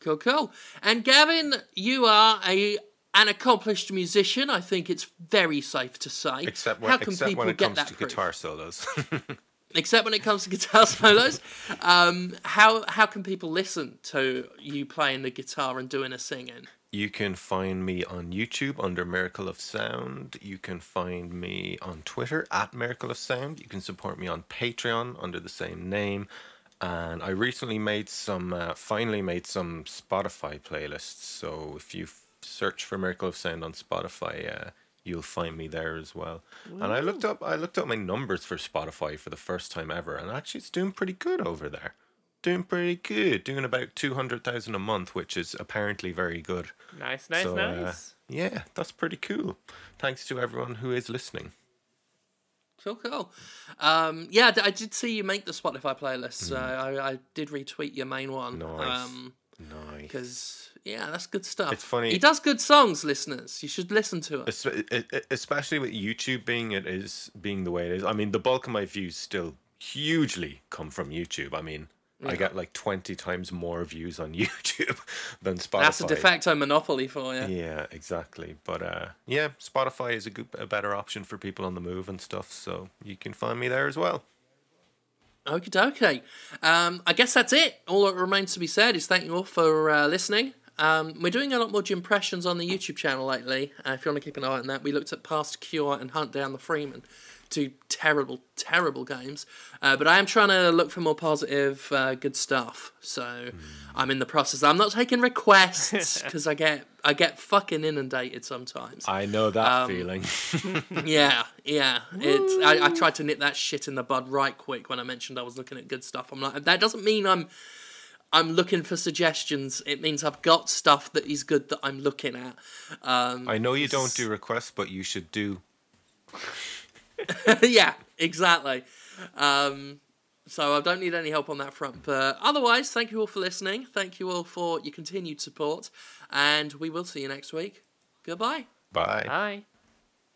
Speaker 1: Cool, cool. And Gavin, you are a an accomplished musician. I think it's very safe to say.
Speaker 3: Except when,
Speaker 1: How can
Speaker 3: except
Speaker 1: people
Speaker 3: when it
Speaker 1: get
Speaker 3: comes
Speaker 1: that
Speaker 3: to
Speaker 1: proof?
Speaker 3: guitar solos. [LAUGHS]
Speaker 1: Except when it comes to [LAUGHS] guitar solos. Um, how how can people listen to you playing the guitar and doing a singing?
Speaker 3: You can find me on YouTube under Miracle of Sound. You can find me on Twitter at Miracle of Sound. You can support me on Patreon under the same name. and I recently made some, uh, finally made some Spotify playlists. So if you search for Miracle of Sound on Spotify, uh, you'll find me there as well. And I looked up, I looked up my numbers for Spotify for the first time ever, and actually it's doing pretty good over there. Doing pretty good, doing about two hundred thousand a month, which is apparently very good.
Speaker 2: Nice, nice,
Speaker 3: So, uh,
Speaker 2: nice.
Speaker 3: yeah, that's pretty cool. Thanks to everyone who is listening.
Speaker 1: Cool, cool. Um, yeah, I did see you make the Spotify playlist. So I, I did retweet your main one.
Speaker 3: Mm. Nice.
Speaker 1: Um,
Speaker 3: Nice.
Speaker 1: because yeah, that's good stuff.
Speaker 3: It's funny-
Speaker 1: He does good songs, listeners. You should listen to it.
Speaker 3: Es- especially with YouTube being it is being the way it is. I mean, the bulk of my views still hugely come from YouTube. I mean, I get like twenty times more views on [LAUGHS] YouTube than Spotify.
Speaker 1: That's a de facto monopoly for you.
Speaker 3: Yeah, exactly. But uh, yeah, Spotify is a good, a better option for people on the move and stuff. So you can find me there as well.
Speaker 1: Okie dokie. Um, I guess that's it. All that remains to be said is thank you all for uh, listening. Um, we're doing a lot more impressions on the YouTube channel lately. Uh, if you want to keep an eye on that, we looked at Past Cure and Hunt Down the Freeman. Two terrible, terrible games. Uh, but I am trying to look for more positive, uh, good stuff. So I'm in the process. I'm not taking requests [LAUGHS] because I get I get fucking inundated sometimes.
Speaker 3: I know that
Speaker 1: Um,
Speaker 3: feeling. [LAUGHS]
Speaker 1: Yeah, yeah. It's I, I tried to nip that shit in the bud right quick when I mentioned I was looking at good stuff. I'm like, that doesn't mean I'm I'm looking for suggestions. It means I've got stuff that is good that I'm looking at. Um,
Speaker 3: I know you don't do requests, but you should do. [LAUGHS]
Speaker 1: yeah, exactly. Um, so I don't need any help on that front. But otherwise, thank you all for listening. Thank you all for your continued support, and we will see you next week. Goodbye.
Speaker 3: Bye.
Speaker 2: Bye.